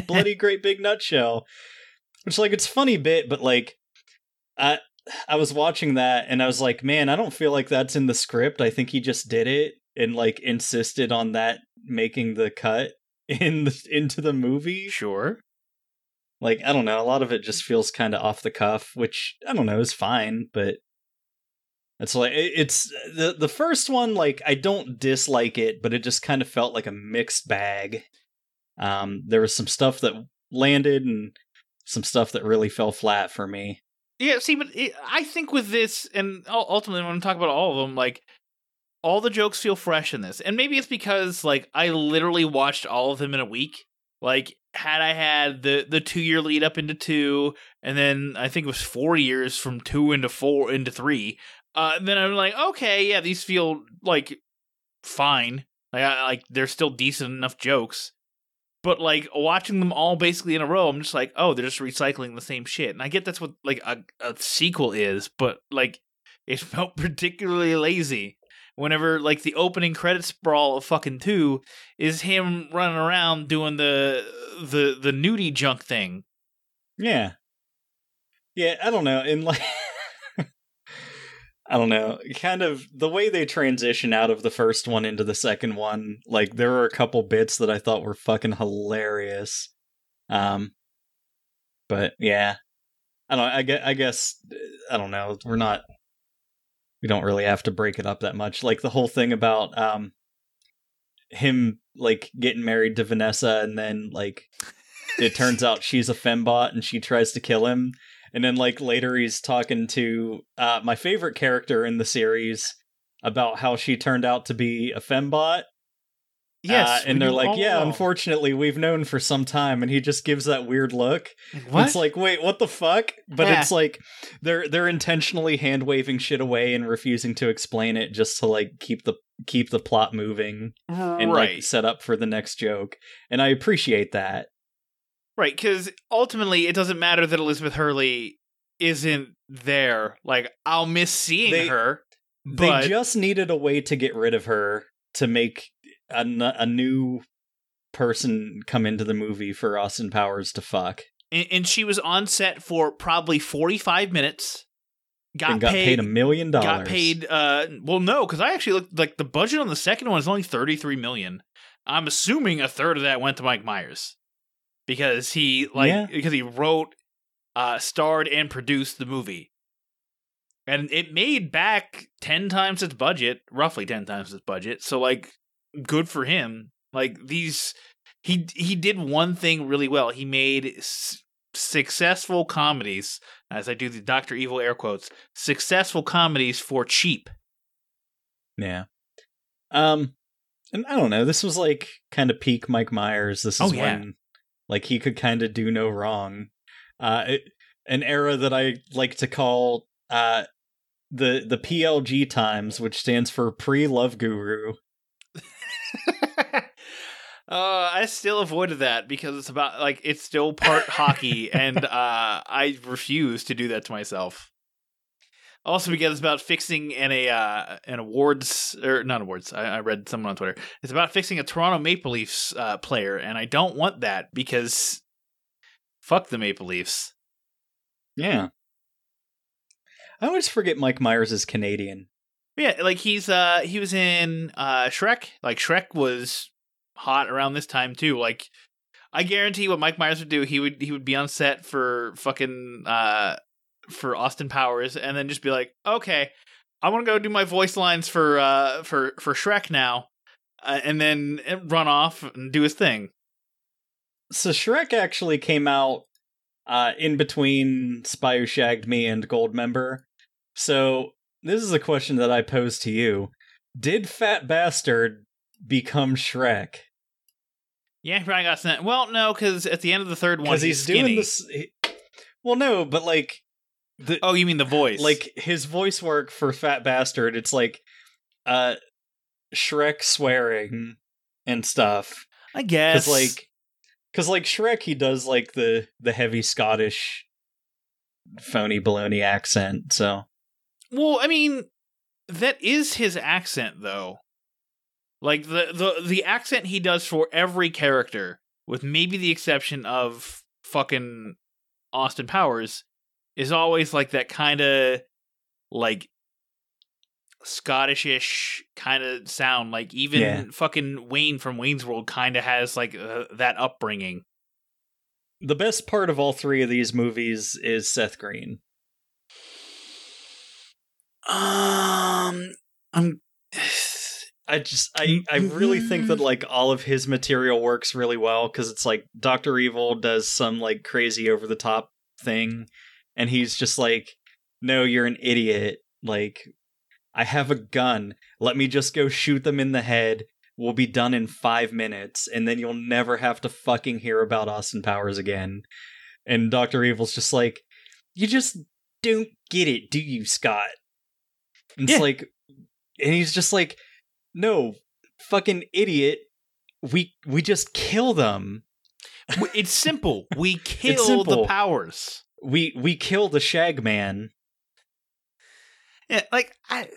bloody great big nutshell? Which, like, it's a funny bit, but, like, I, I was watching that and I was like, man, I don't feel like that's in the script. I think he just did it and, like, insisted on that making the cut in the, into the movie. sure. Like, I don't know. A lot of it just feels kind of off the cuff, which I don't know is fine, but it's like it's the the first one. Like, I don't dislike it, but it just kind of felt like a mixed bag. Um, there was some stuff that landed and some stuff that really fell flat for me. Yeah, see, but it, I think with this, and ultimately when I'm talking about all of them, like all the jokes feel fresh in this, and maybe it's because like I literally watched all of them in a week. Like, had I had the the two year lead up into two, and then I think it was four years from two into four into three, uh, then I'm like, okay, yeah, these feel like fine. Like, I, like they're still decent enough jokes. But like watching them all basically in a row, I'm just like, oh, they're just recycling the same shit. And I get that's what like a, a sequel is, but like it felt particularly lazy. Whenever like the opening credit sprawl of fucking two is him running around doing the the the nudie junk thing. Yeah, yeah. I don't know. And like, I don't know. Kind of the way they transition out of the first one into the second one. Like, there were a couple bits that I thought were fucking hilarious. Um, but yeah, I don't. I guess. I guess. I don't know. We're not. We don't really have to break it up that much. Like the whole thing about um him like getting married to Vanessa and then like it turns out she's a fembot and she tries to kill him And then like later he's talking to uh, my favorite character in the series about how she turned out to be a fembot. Yes, Uh, and they're like, all yeah, along." unfortunately, we've known for some time, and he just gives that weird look. What? It's like, wait, what the fuck? But Yeah. it's like they're they're intentionally hand waving shit away and refusing to explain it just to like keep the keep the plot moving and right, like set up for the next joke. And I appreciate that. Right, because ultimately it doesn't matter that Elizabeth Hurley isn't there. Like, I'll miss seeing They- her. But they just needed a way to get rid of her to make a, a new person come into the movie for Austin Powers to fuck. and, and she was on set for probably forty five minutes. Got, and got paid, a million dollars. got paid uh well no because i actually looked like the budget on the second one is only 33 million i'm assuming a third of that went to mike myers because he like Yeah. because he wrote uh starred and produced the movie and it made back 10 times its budget roughly 10 times its budget so like good for him like these he he did one thing really well he made s- successful comedies as i do the dr evil air quotes successful comedies for cheap Yeah. Um, and I don't know. This was like kind of peak Mike Myers. This is Oh, yeah. when like he could kind of do no wrong. Uh, it, an era that I like to call uh the the PLG times, which stands for pre Love Guru. uh, I still avoided that because it's about like it's still part hockey, and uh, I refuse to do that to myself. Also, because it's about fixing an a uh, an awards or not awards. I, I read someone on Twitter. It's about fixing a Toronto Maple Leafs uh, player, and I don't want that because fuck the Maple Leafs. Yeah. I always forget Mike Myers is Canadian. Yeah, like he's uh he was in uh Shrek. Like Shrek was hot around this time too. Like I guarantee what Mike Myers would do, he would he would be on set for fucking uh for Austin Powers and then just be like, "Okay, I want to go do my voice lines for uh for for Shrek now." Uh, and then run off and do his thing. So Shrek actually came out uh, in between Spy Who Shagged Me and Goldmember. So this is a question that I pose to you: Did Fat Bastard become Shrek? Yeah, he probably got sent. Well, no, because at the end of the third one, Because he's, he's, skinny. doing this. he- well, no, but like the Oh, you mean the voice? like his voice work for Fat Bastard. It's like uh, Shrek swearing and stuff. I guess because like because like shrek he does like the the heavy scottish phony baloney accent so Well, I mean, that is his accent, though. Like the the the accent he does for every character, with maybe the exception of fucking Austin Powers, is always like that kind of like Scottishish kind of sound. Like even Yeah. fucking Wayne from Wayne's World kind of has like uh, that upbringing. the best part of all three of these movies is seth green Um, I'm. i just i i really think that like all of his material works really well because it's like dr evil does some like crazy over the top thing and he's just like no you're an idiot. Like i have a gun. Let me just go shoot them in the head. We'll be done in five minutes and then you'll never have to fucking hear about austin powers again. And dr evil's just like you just don't get it do you scott? And it's like and he's just like no fucking idiot. We we just kill them. It's simple. We kill the simple. powers. We we kill the shag man Yeah, like I,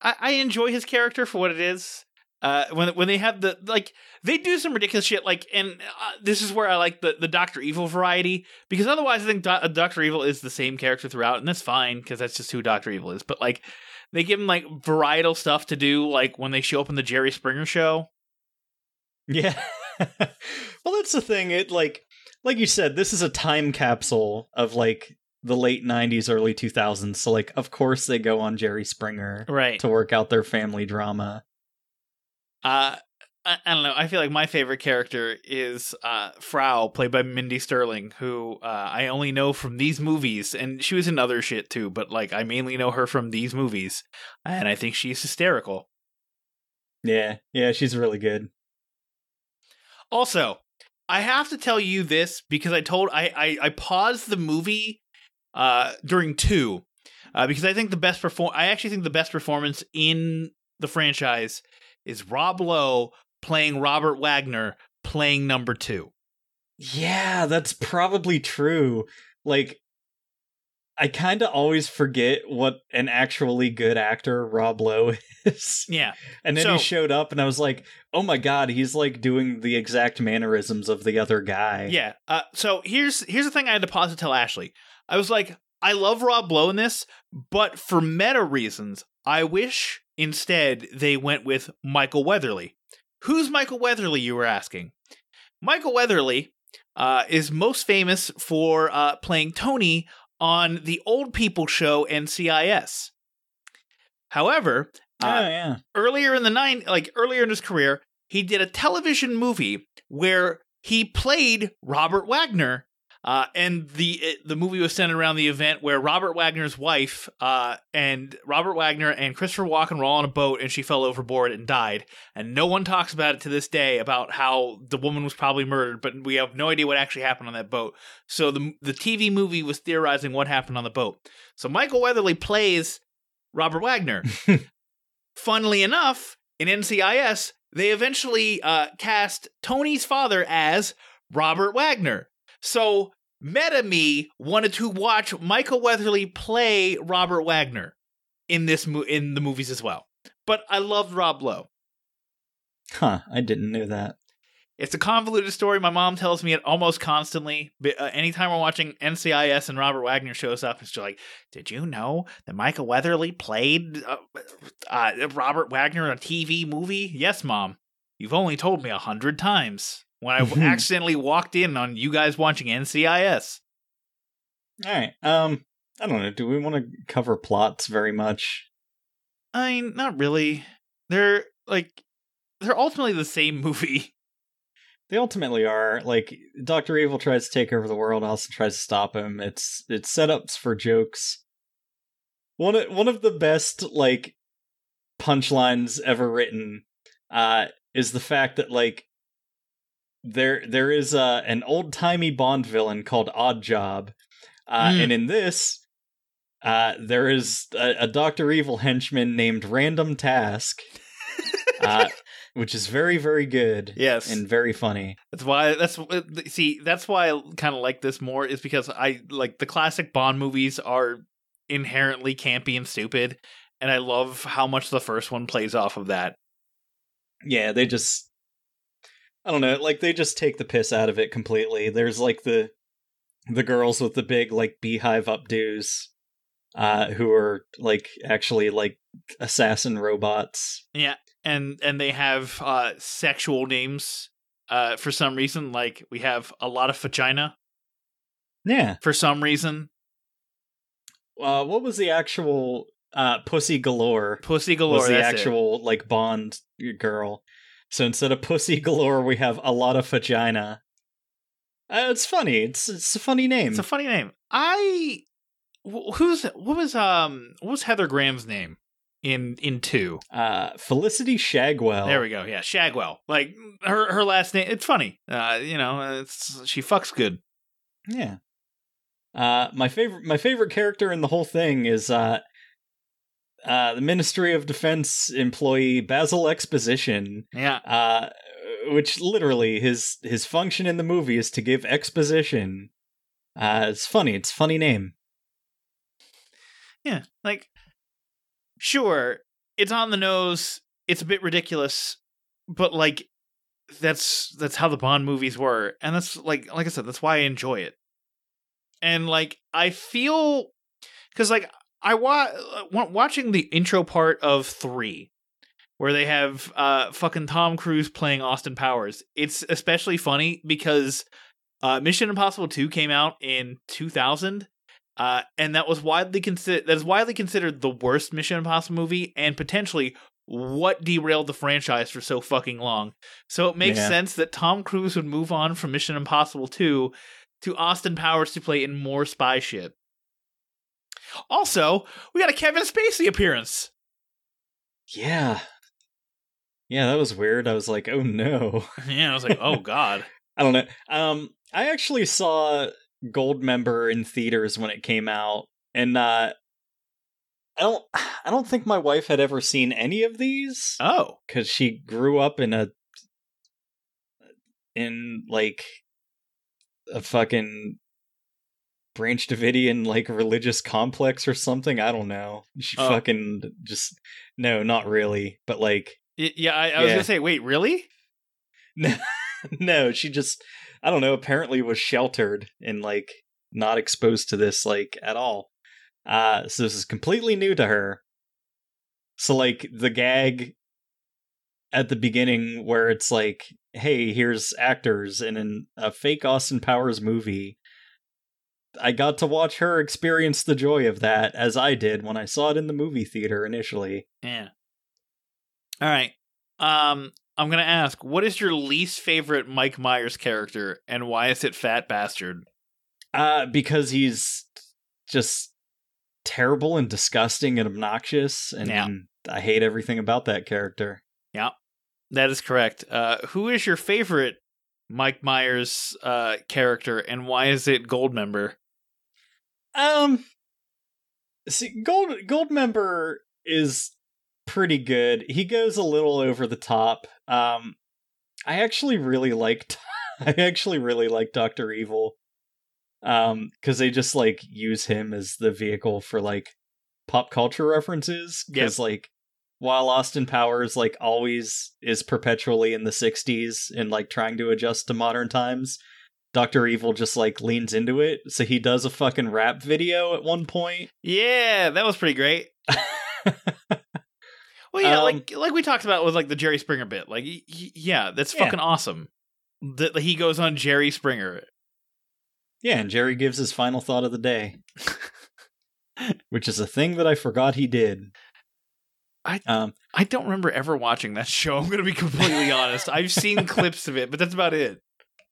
I, I enjoy his character for what it is. Uh, when when they have the like, they do some ridiculous shit. Like, and uh, this is where I like the the Doctor Evil variety because otherwise, I think Do- Doctor Evil is the same character throughout, and that's fine because that's just who Doctor Evil is. But like, they give him like varietal stuff to do, like when they show up in the Jerry Springer show. Yeah. well, that's the thing. It like like you said, this is a time capsule of like the late 90s early 2000s. So like of course they go on Jerry Springer Right. to work out their family drama. Uh, I, I don't know. I feel like my favorite character is uh, Frau, played by Mindy Sterling, who uh, I only know from these movies, and she was in other shit too. But like, I mainly know her from these movies, and I think she's hysterical. Yeah, yeah, she's really good. Also, I have to tell you this because I told I I, I paused the movie uh, during two uh, because I think the best perform. I actually think the best performance in the franchise is Rob Lowe playing Robert Wagner playing number two. Yeah, that's probably true. Like, I kind of always forget what an actually good actor Rob Lowe is. Yeah, And then So- he showed up, and I was like, oh my god, he's like doing the exact mannerisms of the other guy. yeah. Uh, so here's here's the thing I had to pause to tell Ashley. I was like, I love Rob Lowe in this, but for meta reasons, I wish instead they went with Michael Weatherly. Who's Michael Weatherly? You were asking. Michael Weatherly uh, is most famous for uh, playing Tony on the old people show NCIS. However, Oh, uh, yeah. earlier in the nine, like earlier in his career, he did a television movie where he played Robert Wagner. Uh, and the it, the movie was centered around the event where Robert Wagner's wife uh, and Robert Wagner and Christopher Walken were all on a boat and she fell overboard and died. And no one talks about it to this day about how the woman was probably murdered, but we have no idea what actually happened on that boat. So the the TV movie was theorizing what happened on the boat. So Michael Weatherly plays Robert Wagner. Funnily enough, in NCIS, they eventually uh, cast Tony's father as Robert Wagner. So Meta Me wanted to watch Michael Weatherly play Robert Wagner in this mo- in the movies as well. But I loved Rob Lowe. Huh, I didn't know that. It's a convoluted story. My mom tells me it almost constantly. But, uh, anytime we're watching NCIS and Robert Wagner shows up, it's just like, did you know that Michael Weatherly played uh, uh, Robert Wagner in a TV movie? Yes, mom. You've only told me a hundred times when I accidentally walked in on you guys watching NCIS. All right. Um, I don't know. Do we want to cover plots very much? I mean, not really. They're like, they're ultimately the same movie. They ultimately are like Doctor Evil tries to take over the world. Austin tries to stop him. It's it's setups for jokes. One of, one of the best like punchlines ever written uh, is the fact that like there there is uh, an old timey Bond villain called Odd Job, uh, Mm. and in this. Uh, there is a, a Doctor Evil henchman named Random Task, uh, which is very, very good Yes. and very funny. That's why that's see that's why I kind of like this more is because I like the classic Bond movies are inherently campy and stupid and I love how much the first one plays off of that. Yeah, they just I don't know, like they just take the piss out of it completely. There's like the the girls with the big like beehive updos uh who are like actually like assassin robots. Yeah, and and they have uh sexual names uh for some reason like we have a lot of vagina Yeah. for some reason. Uh what was the actual uh Pussy Galore Pussy galore was the that's it. actual like Bond girl. So instead of Pussy Galore we have a lot of vagina. Uh, it's funny. It's it's a funny name. It's a funny name. I wh- who's what was um what was Heather Graham's name in in 2? uh Felicity Shagwell. There we go. Yeah, Shagwell. Like her her last name. It's funny. Uh, you know, it's she fucks good. Yeah. Uh, my favorite, my favorite character in the whole thing is uh, uh, the Ministry of Defense employee Basil Exposition. Yeah. Uh, which literally his his function in the movie is to give exposition. Uh, it's funny. It's a funny name. Yeah. Like sure, it's on the nose. It's a bit ridiculous, but like that's that's how the Bond movies were, and that's like like I said, that's why I enjoy it. And like I feel because like I wa- wa- watching the intro part of three, where they have uh fucking Tom Cruise playing Austin Powers. It's especially funny because uh Mission Impossible 2 came out in 2000 uh and that was widely considered that is widely considered the worst Mission Impossible movie and potentially what derailed the franchise for so fucking long. So it makes Yeah. sense that Tom Cruise would move on from Mission Impossible 2 to Austin Powers to play in more spy shit. Also, we got a Kevin Spacey appearance. Yeah. Yeah, that was weird. I was like, oh no. Yeah, I was like, oh god. I don't know. Um, I actually saw Goldmember in theaters when it came out, and uh, I don't. I don't think my wife had ever seen any of these Oh. because she grew up in a in like a fucking Branch Davidian like religious complex or something. I don't know. She Oh. fucking just no, not really, but like Yeah, I, I was Yeah. gonna say, wait, really? no, no, she just I don't know, apparently was sheltered and like not exposed to this like at all. Uh so this is completely new to her. So like the gag at the beginning where it's like, hey, here's actors in an, a fake Austin Powers movie. I got to watch her experience the joy of that as I did when I saw it in the movie theater initially. Yeah. All right. Um, I'm gonna ask, what is your least favorite Mike Myers character, and why is it Fat Bastard? Uh, because he's just terrible and disgusting and obnoxious, and Yeah. I hate everything about that character. Yeah, that is correct. Uh, who is your favorite Mike Myers uh character, and why is it Goldmember? Um, see, Gold Goldmember is pretty good. He goes a little over the top. Um, I actually really liked. I actually really like Doctor Evil. Um, because they just like use him as the vehicle for like pop culture references. Because like, while Austin Powers like always is perpetually in the '60s and like trying to adjust to modern times, Doctor Evil just like leans into it. So he does a fucking rap video at one point. Yeah, that was pretty great. Well, yeah, Um, like like we talked about with like the Jerry Springer bit. Like, y- yeah, that's Yeah. fucking awesome. That he goes on Jerry Springer. yeah, and Jerry gives his final thought of the day, which is a thing that I forgot he did. I- um I don't remember ever watching that show. I'm gonna be completely honest. I've seen clips of it, but that's about it.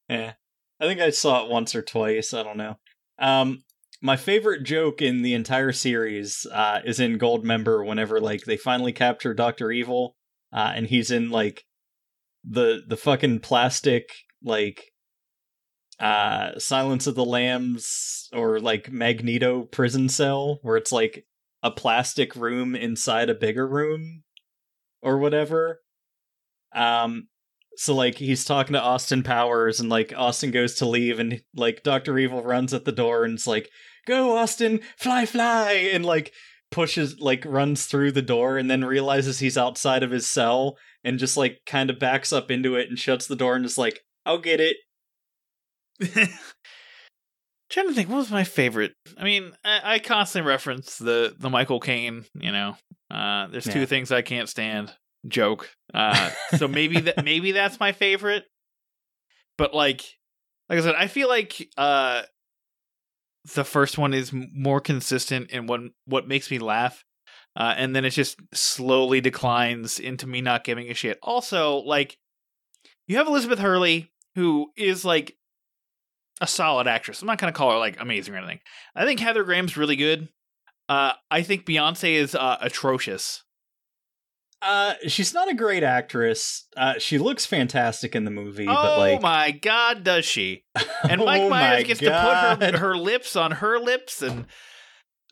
yeah, I think I saw it once or twice. I don't know. Um, my favorite joke in the entire series uh, is in Goldmember whenever like they finally capture Doctor Evil, uh, and he's in like the the fucking plastic like uh Silence of the Lambs or like Magneto prison cell where it's like a plastic room inside a bigger room or whatever. Um so like he's talking to Austin Powers and like Austin goes to leave and like Dr. Evil runs at the door and it's like, "Go Austin, fly fly." And like pushes like runs through the door and then realizes he's outside of his cell and just like kind of backs up into it and shuts the door and is like, "I'll get it." trying to think, what was my favorite? I mean, I, I constantly reference the the Michael Caine. You know, uh, there's two things I can't stand. Joke. Uh, so maybe that maybe that's my favorite. But like, like I said, I feel like uh, the first one is more consistent in what what makes me laugh. Uh, and then it just slowly declines into me not giving a shit. Also, like, you have Elizabeth Hurley, who is like a solid actress. I'm not gonna call her like amazing or anything. I think Heather Graham's really good. Uh, I think Beyonce is uh, atrocious. Uh she's not a great actress. Uh she looks fantastic in the movie, oh but like my god, does she? And Mike Oh Myers gets God. to put her her lips on her lips, and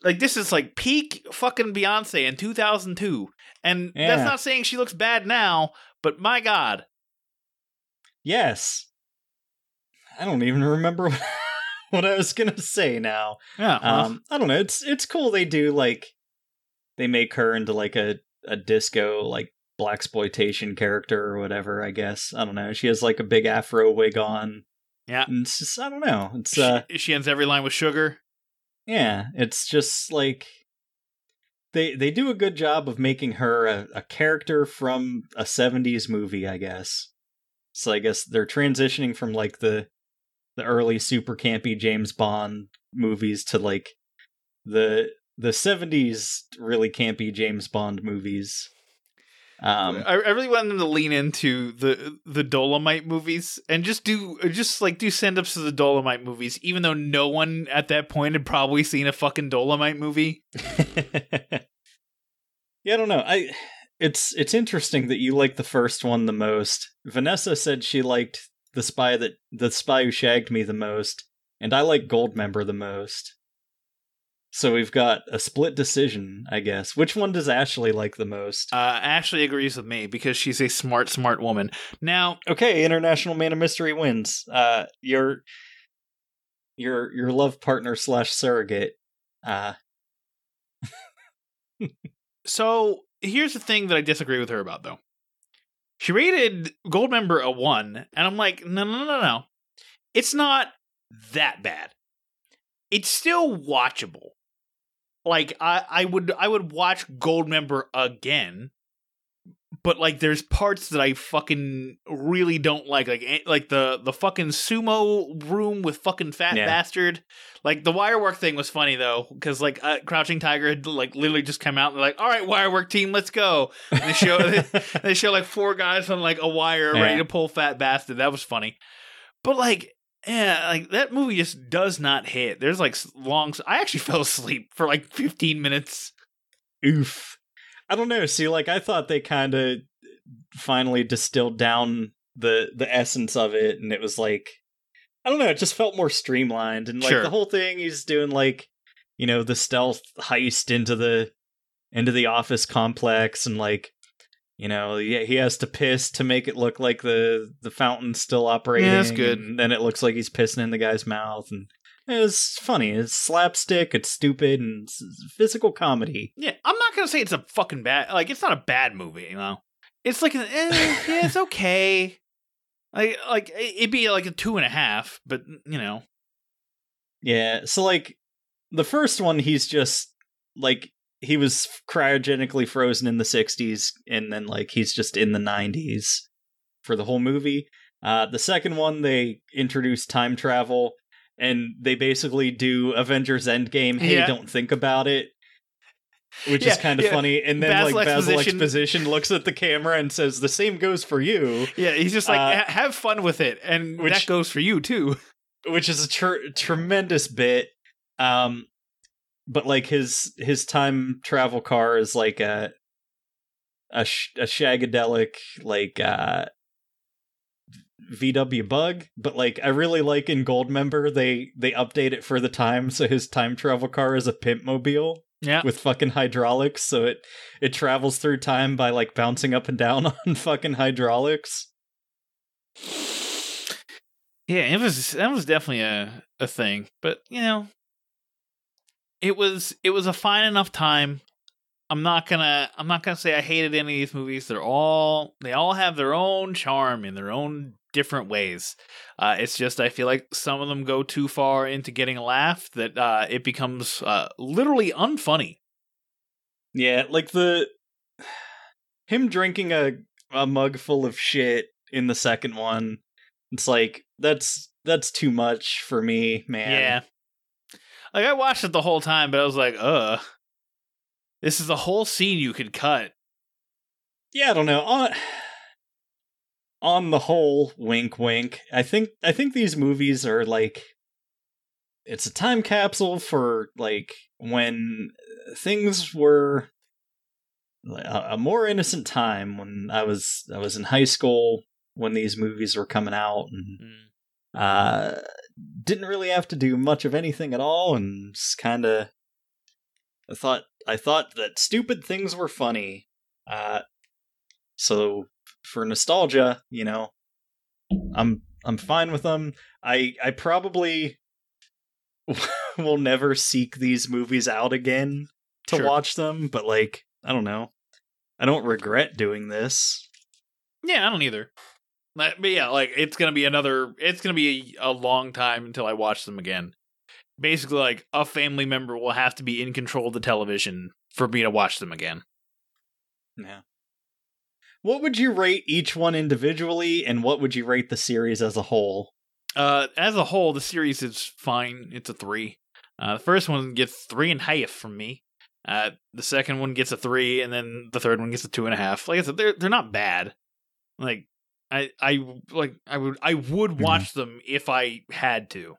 like this is like peak fucking Beyonce in 2002. And Yeah. that's not saying she looks bad now, but my god, Yes. I don't even remember what I was gonna say now. yeah. well, Um, I don't know. It's it's cool they do like they make her into like a a disco like blaxploitation character or whatever. I guess I don't know. She has like a big afro wig on. Yeah. and it's just I don't know. It's she, uh she ends every line with sugar. yeah. It's just like they they do a good job of making her a, a character from a '70s movie. I guess. So I guess they're transitioning from like the the early super campy James Bond movies to like the the 70s really campy James Bond movies. Um, I, I really want them to lean into the the Dolomite movies and just do just like do send ups to the Dolomite movies, even though no one at that point had probably seen a fucking Dolomite movie. yeah, I don't know. I it's it's interesting that you like the first one the most. Vanessa said she liked the spy that the spy who shagged me the most, and I like Goldmember the most. So we've got a split decision, I guess. Which one does Ashley like the most? Uh, Ashley agrees with me because she's a smart, smart woman. Now, okay, International Man of Mystery wins. Uh, your your your love partner slash surrogate. Uh, so here's the thing that I disagree with her about, though. She rated Goldmember a one, and I'm like, no, no, no, no. It's not that bad. It's still watchable. Like I, I would, I would watch Goldmember again, but like, there's parts that I fucking really don't like, like, eh, like the the fucking sumo room with fucking fat Yeah. bastard. Like the wire work thing was funny though, because like uh, Crouching Tiger had like literally just come out and like, "All right, wire work team, let's go." And they show they show like four guys on like a wire ready to pull fat bastard. That was funny, but like. Yeah, like that movie just does not hit. There's like long. I actually fell asleep for like 15 minutes. Oof. I don't know. See, like I thought they kind of finally distilled down the the essence of it, and it was like I don't know. It just felt more streamlined, and like Sure. the whole thing, he's doing like you know the stealth heist into the into the office complex, and like you know yeah he has to piss to make it look like the the fountain's still operating. Yeah, that's good. And then it looks like he's pissing in the guy's mouth, and it's funny. It's slapstick. It's stupid and it's physical comedy. Yeah, I'm not gonna say it's a fucking bad. Like it's not a bad movie, you know. It's like, an, eh, yeah, it's okay. Like, like it'd be like a two and a half, but you know, Yeah, so like the first one, he's just like he was cryogenically frozen in the 60s, and then like he's just in the 90s for the whole movie. Uh, the second one, they introduce time travel, and they basically do Avengers Endgame. Hey, Yeah. don't think about it. Which is kind of yeah. funny, and then Basil like Basil Exposition- Exposition looks at the camera and says, "The same goes for you," yeah, he's just like Uh, have fun with it, and which- that goes for you too. which is a tr- tremendous bit. Um, but like his his time travel car is like a a, sh- a shagadelic like uh VW Bug, but like I really like in Goldmember they they update it for the time, so his time travel car is a pimp mobile Yeah, with fucking hydraulics, so it it travels through time by like bouncing up and down on fucking hydraulics. yeah, it was that was definitely a a thing, but you know, it was it was a fine enough time. I'm not gonna I'm not gonna say I hated any of these movies. They're all they all have their own charm in their own different ways. Uh, it's just I feel like some of them go too far into getting a laugh that uh, it becomes uh, literally unfunny. Yeah, like the him drinking a a mug full of shit in the second one. It's like that's that's too much for me, man. Yeah. Like I watched it the whole time, but I was like, uh. This is a whole scene you could cut. Yeah, I don't know. On on the whole, wink wink. I think I think these movies are like it's a time capsule for like when things were a, a more innocent time when I was I was in high school when these movies were coming out and uh didn't really have to do much of anything at all and just kind of I thought I thought that stupid things were funny. Uh so for nostalgia, you know, I'm I'm fine with them. I I probably will never seek these movies out again to Sure. watch them, but like, I don't know. I don't regret doing this. Yeah, I don't either. But yeah, like it's gonna be another. It's gonna be a, a long time until I watch them again. Basically, like a family member will have to be in control of the television for me to watch them again. Yeah. What would you rate each one individually, and what would you rate the series as a whole? Uh, as a whole, the series is fine. It's a three. Uh, the first one gets three and a half from me. Uh, the second one gets a three, and then the third one gets a two and a half. Like I said, they're they're not bad. Like I I like I would I would watch them if I had to.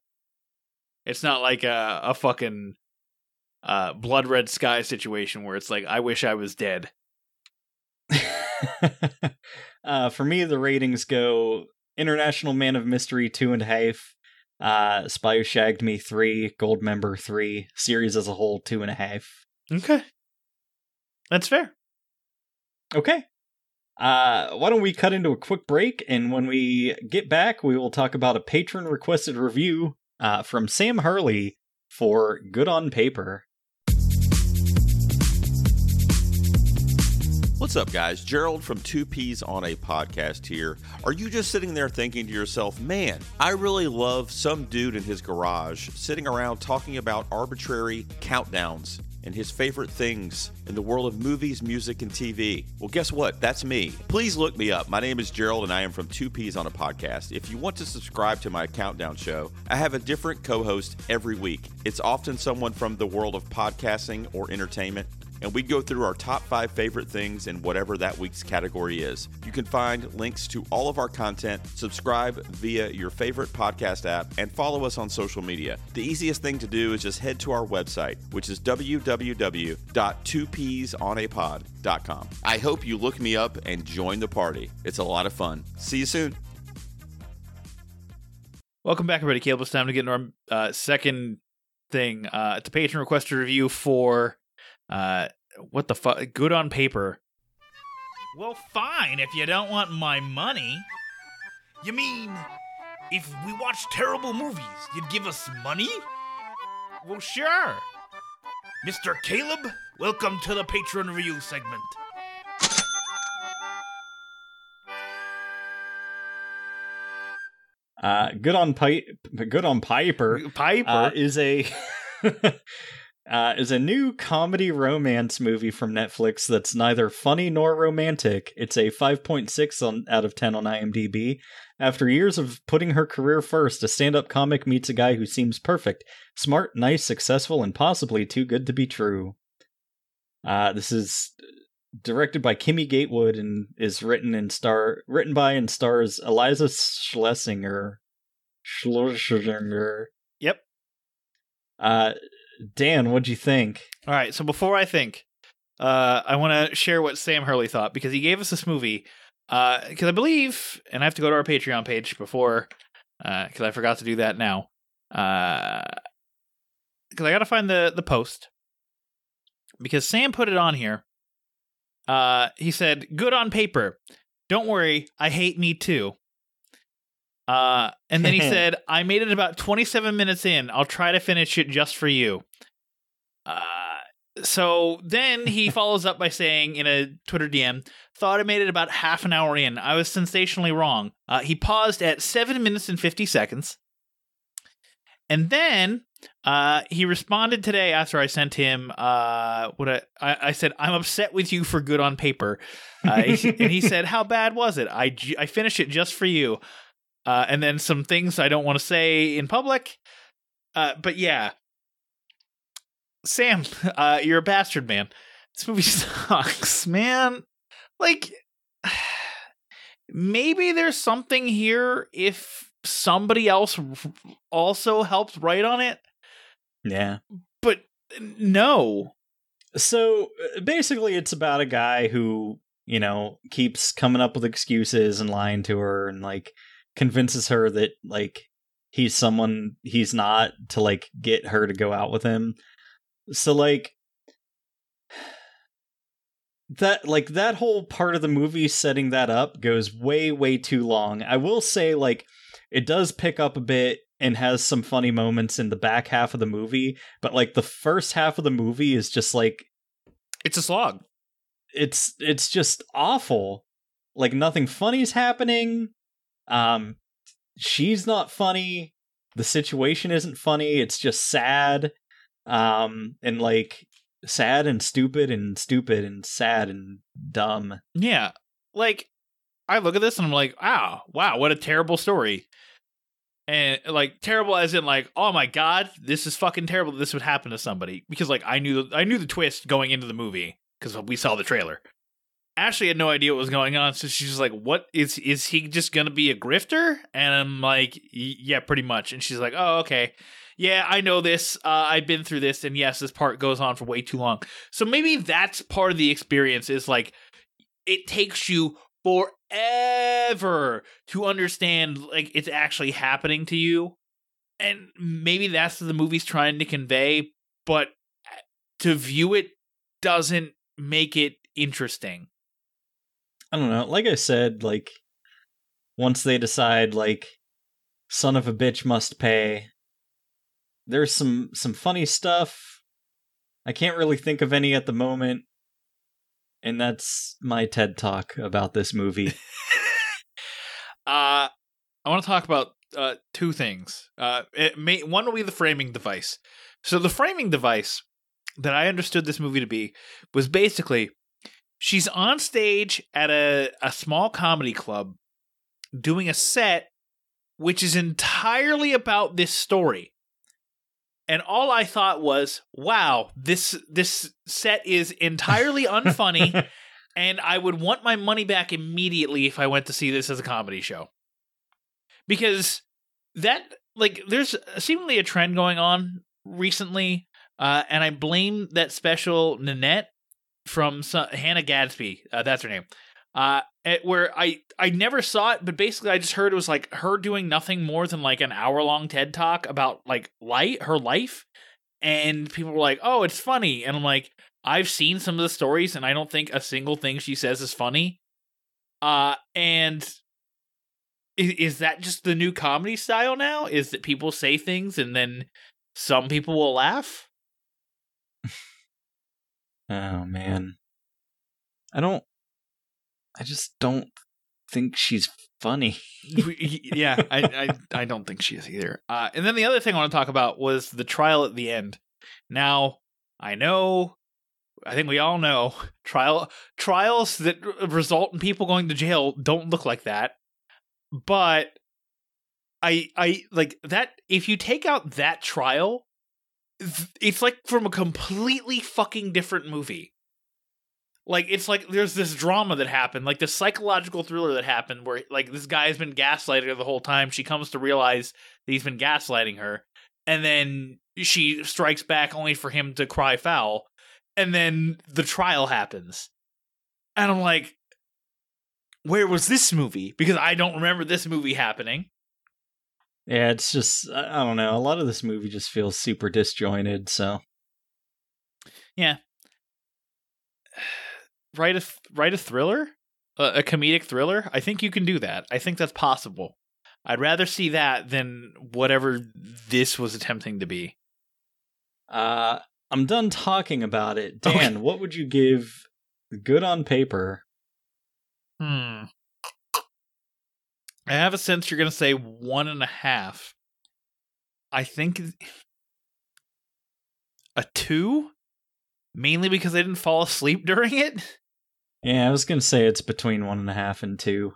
It's not like a a fucking uh blood red sky situation where it's like I wish I was dead. uh, for me, the ratings go International Man of Mystery two and a half, uh, Spy Who Shagged Me three, Goldmember three, series as a whole two and a half. Okay. That's fair. Okay. Uh, why don't we cut into a quick break, and when we get back, we will talk about a patron requested review uh, from Sam Hurley for Good on Paper. What's up, guys? Gerald from Two Peas on a Podcast here. Are you just sitting there thinking to yourself, man, I really love some dude in his garage sitting around talking about arbitrary countdowns and his favorite things in the world of movies, music, and TV? Well, guess what? That's me. Please look me up. My name is Gerald, and I am from Two Peas on a Podcast. If you want to subscribe to my countdown show, I have a different co host every week. It's often someone from the world of podcasting or entertainment and we go through our top five favorite things in whatever that week's category is. You can find links to all of our content, subscribe via your favorite podcast app, and follow us on social media. The easiest thing to do is just head to our website, which is www.2peasonapod.com. I hope you look me up and join the party. It's a lot of fun. See you soon. Welcome back, everybody. Caleb, it's time to get into our uh, second thing. Uh, it's a patron requested review for uh, what the fuck? Good on paper. Well, fine if you don't want my money. You mean if we watch terrible movies, you'd give us money? Well, sure. Mr. Caleb, welcome to the patron review segment. Uh, good on pipe, good on Piper. Piper uh, is a uh, is a new comedy romance movie from Netflix that's neither funny nor romantic. It's a 5.6 on, out of 10 on IMDb. After years of putting her career first, a stand up comic meets a guy who seems perfect, smart, nice, successful, and possibly too good to be true. Uh, this is directed by Kimmy Gatewood and is written and star written by and stars Iliza Shlesinger. Shlesinger. Yep. Uh, Dan, what'd you think? All right, so before I think, uh, I want to share what Sam Hurley thought because he gave us this movie. Because uh, I believe, and I have to go to our Patreon page before, because I forgot to do that now. Because I got to find the the post because Sam put it on here. Uh, he said, "Good on paper. Don't worry, I hate me too." Uh, and then he said, I made it about 27 minutes in. I'll try to finish it just for you. Uh, so then he follows up by saying in a Twitter DM, thought I made it about half an hour in. I was sensationally wrong. Uh, he paused at 7 minutes and 50 seconds. And then uh, he responded today after I sent him uh, what I, I, said. I'm upset with you for good on paper, uh, and he said, "How bad was it? I I finished it just for you." Uh, and then some things I don't want to say in public. Uh, but yeah, Sam, uh, you're a bastard, man. This movie sucks, man. Like, maybe there's something here if somebody else also helped write on it. Yeah. But no. So basically, it's about a guy who, you know, keeps coming up with excuses and lying to her and like convinces her that like he's someone he's not to like get her to go out with him. So like that like that whole part of the movie setting that up goes way way too long. I will say like it does pick up a bit and has some funny moments in the back half of the movie, but like the first half of the movie is just like it's a slog. It's it's just awful. Like nothing funny's happening. Um she's not funny. The situation isn't funny. It's just sad. Um and like sad and stupid and stupid and sad and dumb. Yeah. Like I look at this and I'm like, wow, wow, what a terrible story. and like terrible as in like oh my god this is fucking terrible that this would happen to somebody because like i knew I knew the twist going into the movie because we saw the trailer ashley had no idea what was going on so she's like what is is he just gonna be a grifter? And i'm like yeah pretty much. And she's like oh okay. Yeah i know this. Uh, i've been through this and yes this part goes on for way too long. So maybe that's part of the experience is like it takes you forever to understand like it's actually happening to you. And maybe that's what the movie's trying to convey but to view it doesn't make it interesting I don't know. Like I said, like once they decide like son of a bitch must pay, there's some some funny stuff. I can't really think of any at the moment. And that's my TED talk about this movie. uh i want to talk about uh two things uh it may, one will be the framing device so the framing device that i understood this movie to be was basically she's on stage at a, a small comedy club doing a set which is entirely about this story. And all i thought was wow this this set is entirely unfunny and i would want my money back immediately if i went to see this as a comedy show. Because that like there's seemingly a trend going on recently uh and i blame that special nanette from some, hannah gadsby uh, that's her name. Uh where i i never saw it but basically i just heard it was like her doing nothing more than like an hour long ted talk about like light her life. And people were like oh it's funny. And i'm like i've seen some of the stories and i don't think a single thing she says is funny. Uh and is, is that just the new comedy style now? Is that people say things and then some people will laugh oh man. I don't I just don't think she's funny. yeah I, I i don't think she is either uh and then the other thing i want to talk about was the trial at the end now i know i think we all know trial trials that result in people going to jail don't look like that but i i like that if you take out that trial it's like from a completely fucking different movie. Like it's like there's this drama that happened like this psychological thriller that happened where like this guy has been gaslighting her the whole time. She comes to realize that he's been gaslighting her and then she strikes back only for him to cry foul and then the trial happens. And i'm like where was this movie? Because i don't remember this movie happening Yeah, it's just I don't know. A lot of this movie just feels super disjointed, so yeah, write a write a thriller a, a comedic thriller i think you can do that i think that's possible i'd rather see that than whatever this was attempting to be uh I'm done talking about it. Okay. Dan, what would you give good on paper? Hmm. I have a sense you're going to say one and a half. I think a two, mainly because I didn't fall asleep during it. Yeah, I was gonna say it's between one and a half and two.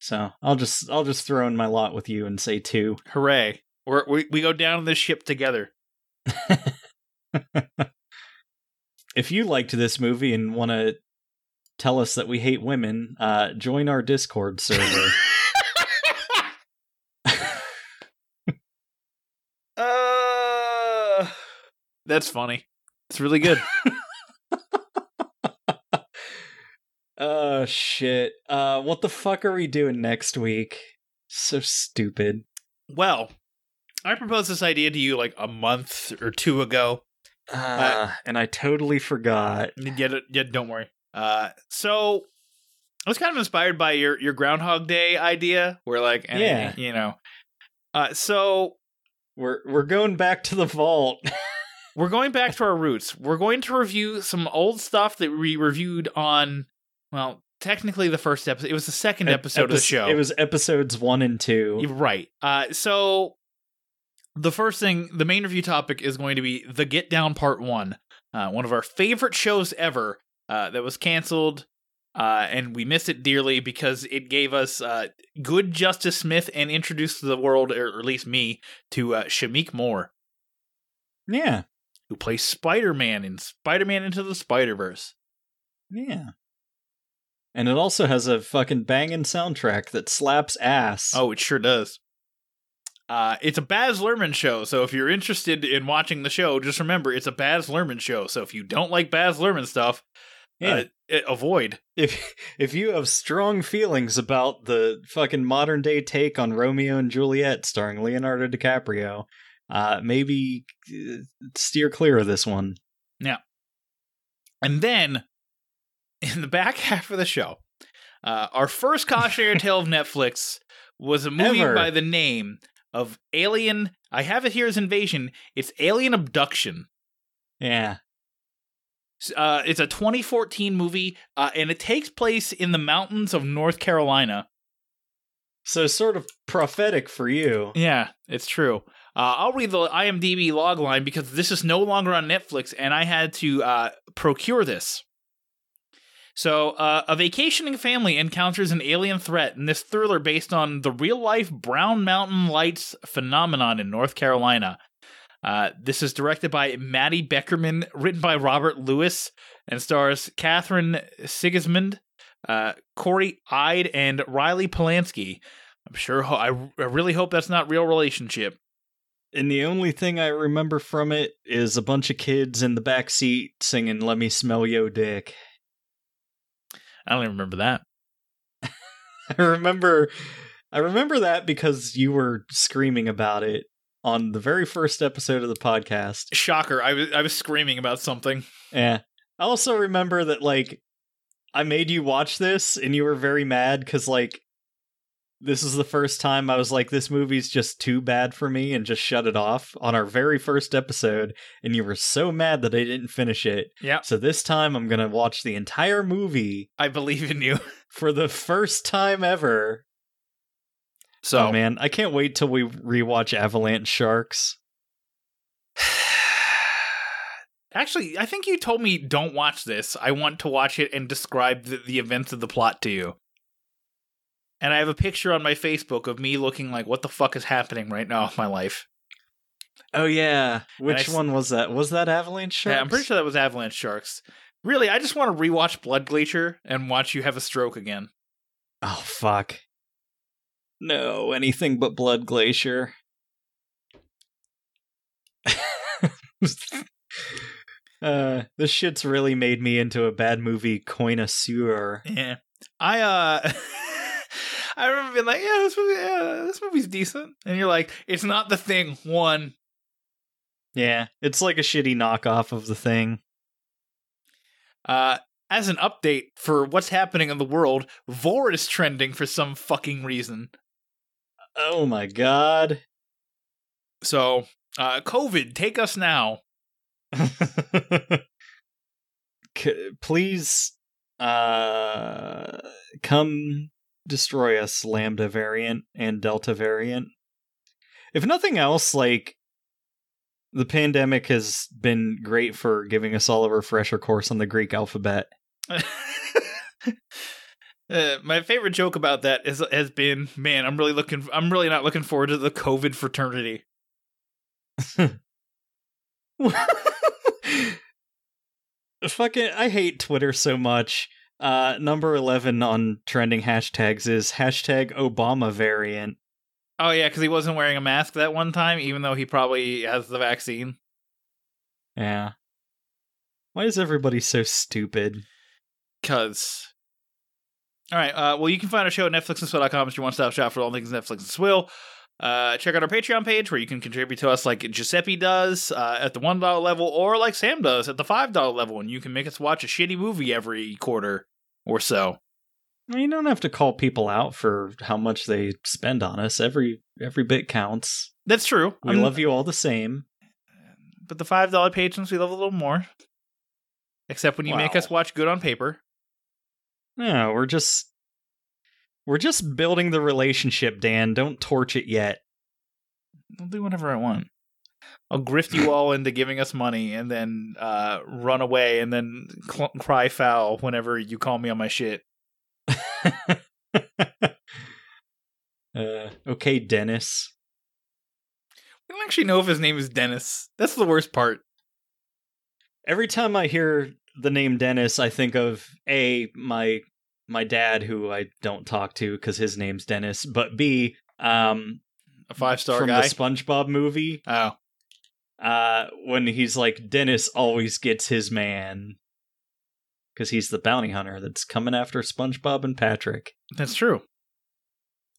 So I'll just I'll just throw in my lot with you and say two. Hooray! We're, we we go down this ship together. if you liked this movie and want to tell us that we hate women, uh, join our Discord server. uh, that's funny. It's really good. oh shit! Uh, what the fuck are we doing next week? So stupid. well, I proposed this idea to you like a month or two ago. Uh, and I totally forgot. Yet, yet don't worry. Uh, so I was kind of inspired by your your Groundhog Day idea, where like, Yeah. you know. Uh, so We're we're going back to the vault. we're going back to our roots. We're going to review some old stuff that we reviewed on. Well, technically, the first episode. It was the second episode of the show. It was episodes one and two. Right. Uh, so the first thing, the main review topic is going to be the Get Down Part One, uh, one of our favorite shows ever. Uh, that was canceled Uh, and we miss it dearly because it gave us uh, good Justice Smith and introduced the world, or at least me, to uh, Shameik Moore, Yeah. who plays Spider Man in Spider Man Into the Spider Verse. Yeah. And it also has a fucking banging soundtrack that slaps ass. Oh, it sure does. Uh, it's a Baz Luhrmann show, so if you're interested in watching the show, just remember it's a Baz Luhrmann show. So if you don't like Baz Luhrmann stuff, Yeah. uh, avoid. if if you have strong feelings about the fucking modern day take on Romeo and Juliet starring Leonardo DiCaprio, uh, maybe uh, steer clear of this one. Yeah, and then in the back half of the show, uh, our first cautionary tale of Netflix was a movie Ever. by the name of Alien. I have it here as Invasion. It's Alien Abduction. Yeah. Uh, it's a 2014 movie, uh, and it takes place in the mountains of North Carolina. So sort of prophetic for you. Yeah, it's true. Uh, I'll read the IMDb logline because this is no longer on Netflix, and I had to uh, procure this. So, uh, a vacationing family encounters an alien threat in this thriller based on the real life Brown Mountain Lights phenomenon in North Carolina. Uh, this is directed by Matty Beckerman, written by Robert Lewis, and stars Katherine Sigismund, uh, Corey Eid, and Riley Polanski. I'm sure. Ho- I, I really hope that's not real relationship. And the only thing I remember from it is a bunch of kids in the back seat singing "Let Me Smell Yo Dick." I don't even remember that. I remember, I remember that because you were screaming about it on the very first episode of the podcast. Shocker! I was I was screaming about something. Yeah. I also remember that like I made you watch this and you were very mad because like this is the first time I was like, this movie's just too bad for me and just shut it off on our very first episode, and you were so mad that I didn't finish it. Yeah, So this time I'm gonna watch the entire movie I believe in you. for the first time ever. So oh man, I can't wait till we rewatch Avalanche Sharks. Actually, I think you told me don't watch this. I want to watch it and describe the, the events of the plot to you. And I have a picture on my Facebook of me looking like, what the fuck is happening right now in my life? Oh yeah, which I one was that? Was that Avalanche Sharks? Yeah, I'm pretty sure that was Avalanche Sharks. Really, I just want to rewatch Blood Glacier and watch you have a stroke again. Oh fuck. No, anything but Blood Glacier. uh this shit's really made me into a bad movie connoisseur. Yeah. I uh I remember being like, yeah, this movie yeah, this movie's decent. And you're like, it's not the thing one. Yeah, it's like a shitty knockoff of the thing. Uh as an update for what's happening in the world, Vor is trending for some fucking reason. Oh my god. So, uh COVID, take us now. C- please uh come destroy us lambda variant and delta variant if nothing else like the pandemic has been great for giving us all a refresher course on the greek alphabet Uh, my favorite joke about that is has been, man, I'm really looking I'm really not looking forward to the COVID fraternity. fucking i hate twitter so much uh number 11 on trending hashtags is hashtag obama variant Oh yeah, because he wasn't wearing a mask that one time, even though he probably has the vaccine. yeah why is everybody so stupid Cause. All right. Uh, well, you can find our show at NetflixandSwill.com. It's your one-stop shop for all things Netflix and Swill. Uh, check out our Patreon page where you can contribute to us like Giuseppe does uh, at the one dollar level, or like Sam does at the five dollar level, and you can make us watch a shitty movie every quarter or so. You don't have to call people out for how much they spend on us. Every every bit counts. That's true. We love you all the same. but the five dollar patrons we love a little more. Except when you make us watch good on paper. No, we're just we're just building the relationship, Dan. Don't torch it yet. I'll do whatever I want. I'll grift you all into giving us money and then uh, run away and then cl- cry foul whenever you call me on my shit. uh, okay, Dennis. We don't actually know if his name is Dennis. That's the worst part. Every time I hear the name Dennis, I think of a my my dad, who I don't talk to because his name's Dennis, but b um A five star from guy. the SpongeBob movie, oh, uh, when he's like Dennis always gets his man because he's the bounty hunter that's coming after SpongeBob and Patrick. that's true.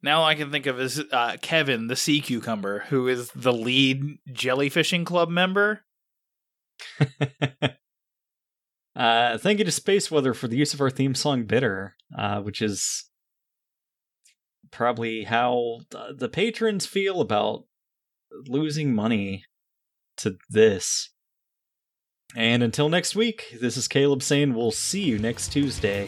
Now I can think of is uh, Kevin, the sea cucumber, who is the lead jellyfishing club member. uh, thank you to Space Weather for the use of our theme song "Bitter," uh, which is probably how the patrons feel about losing money to this. And until next week, this is Caleb saying we'll see you next Tuesday.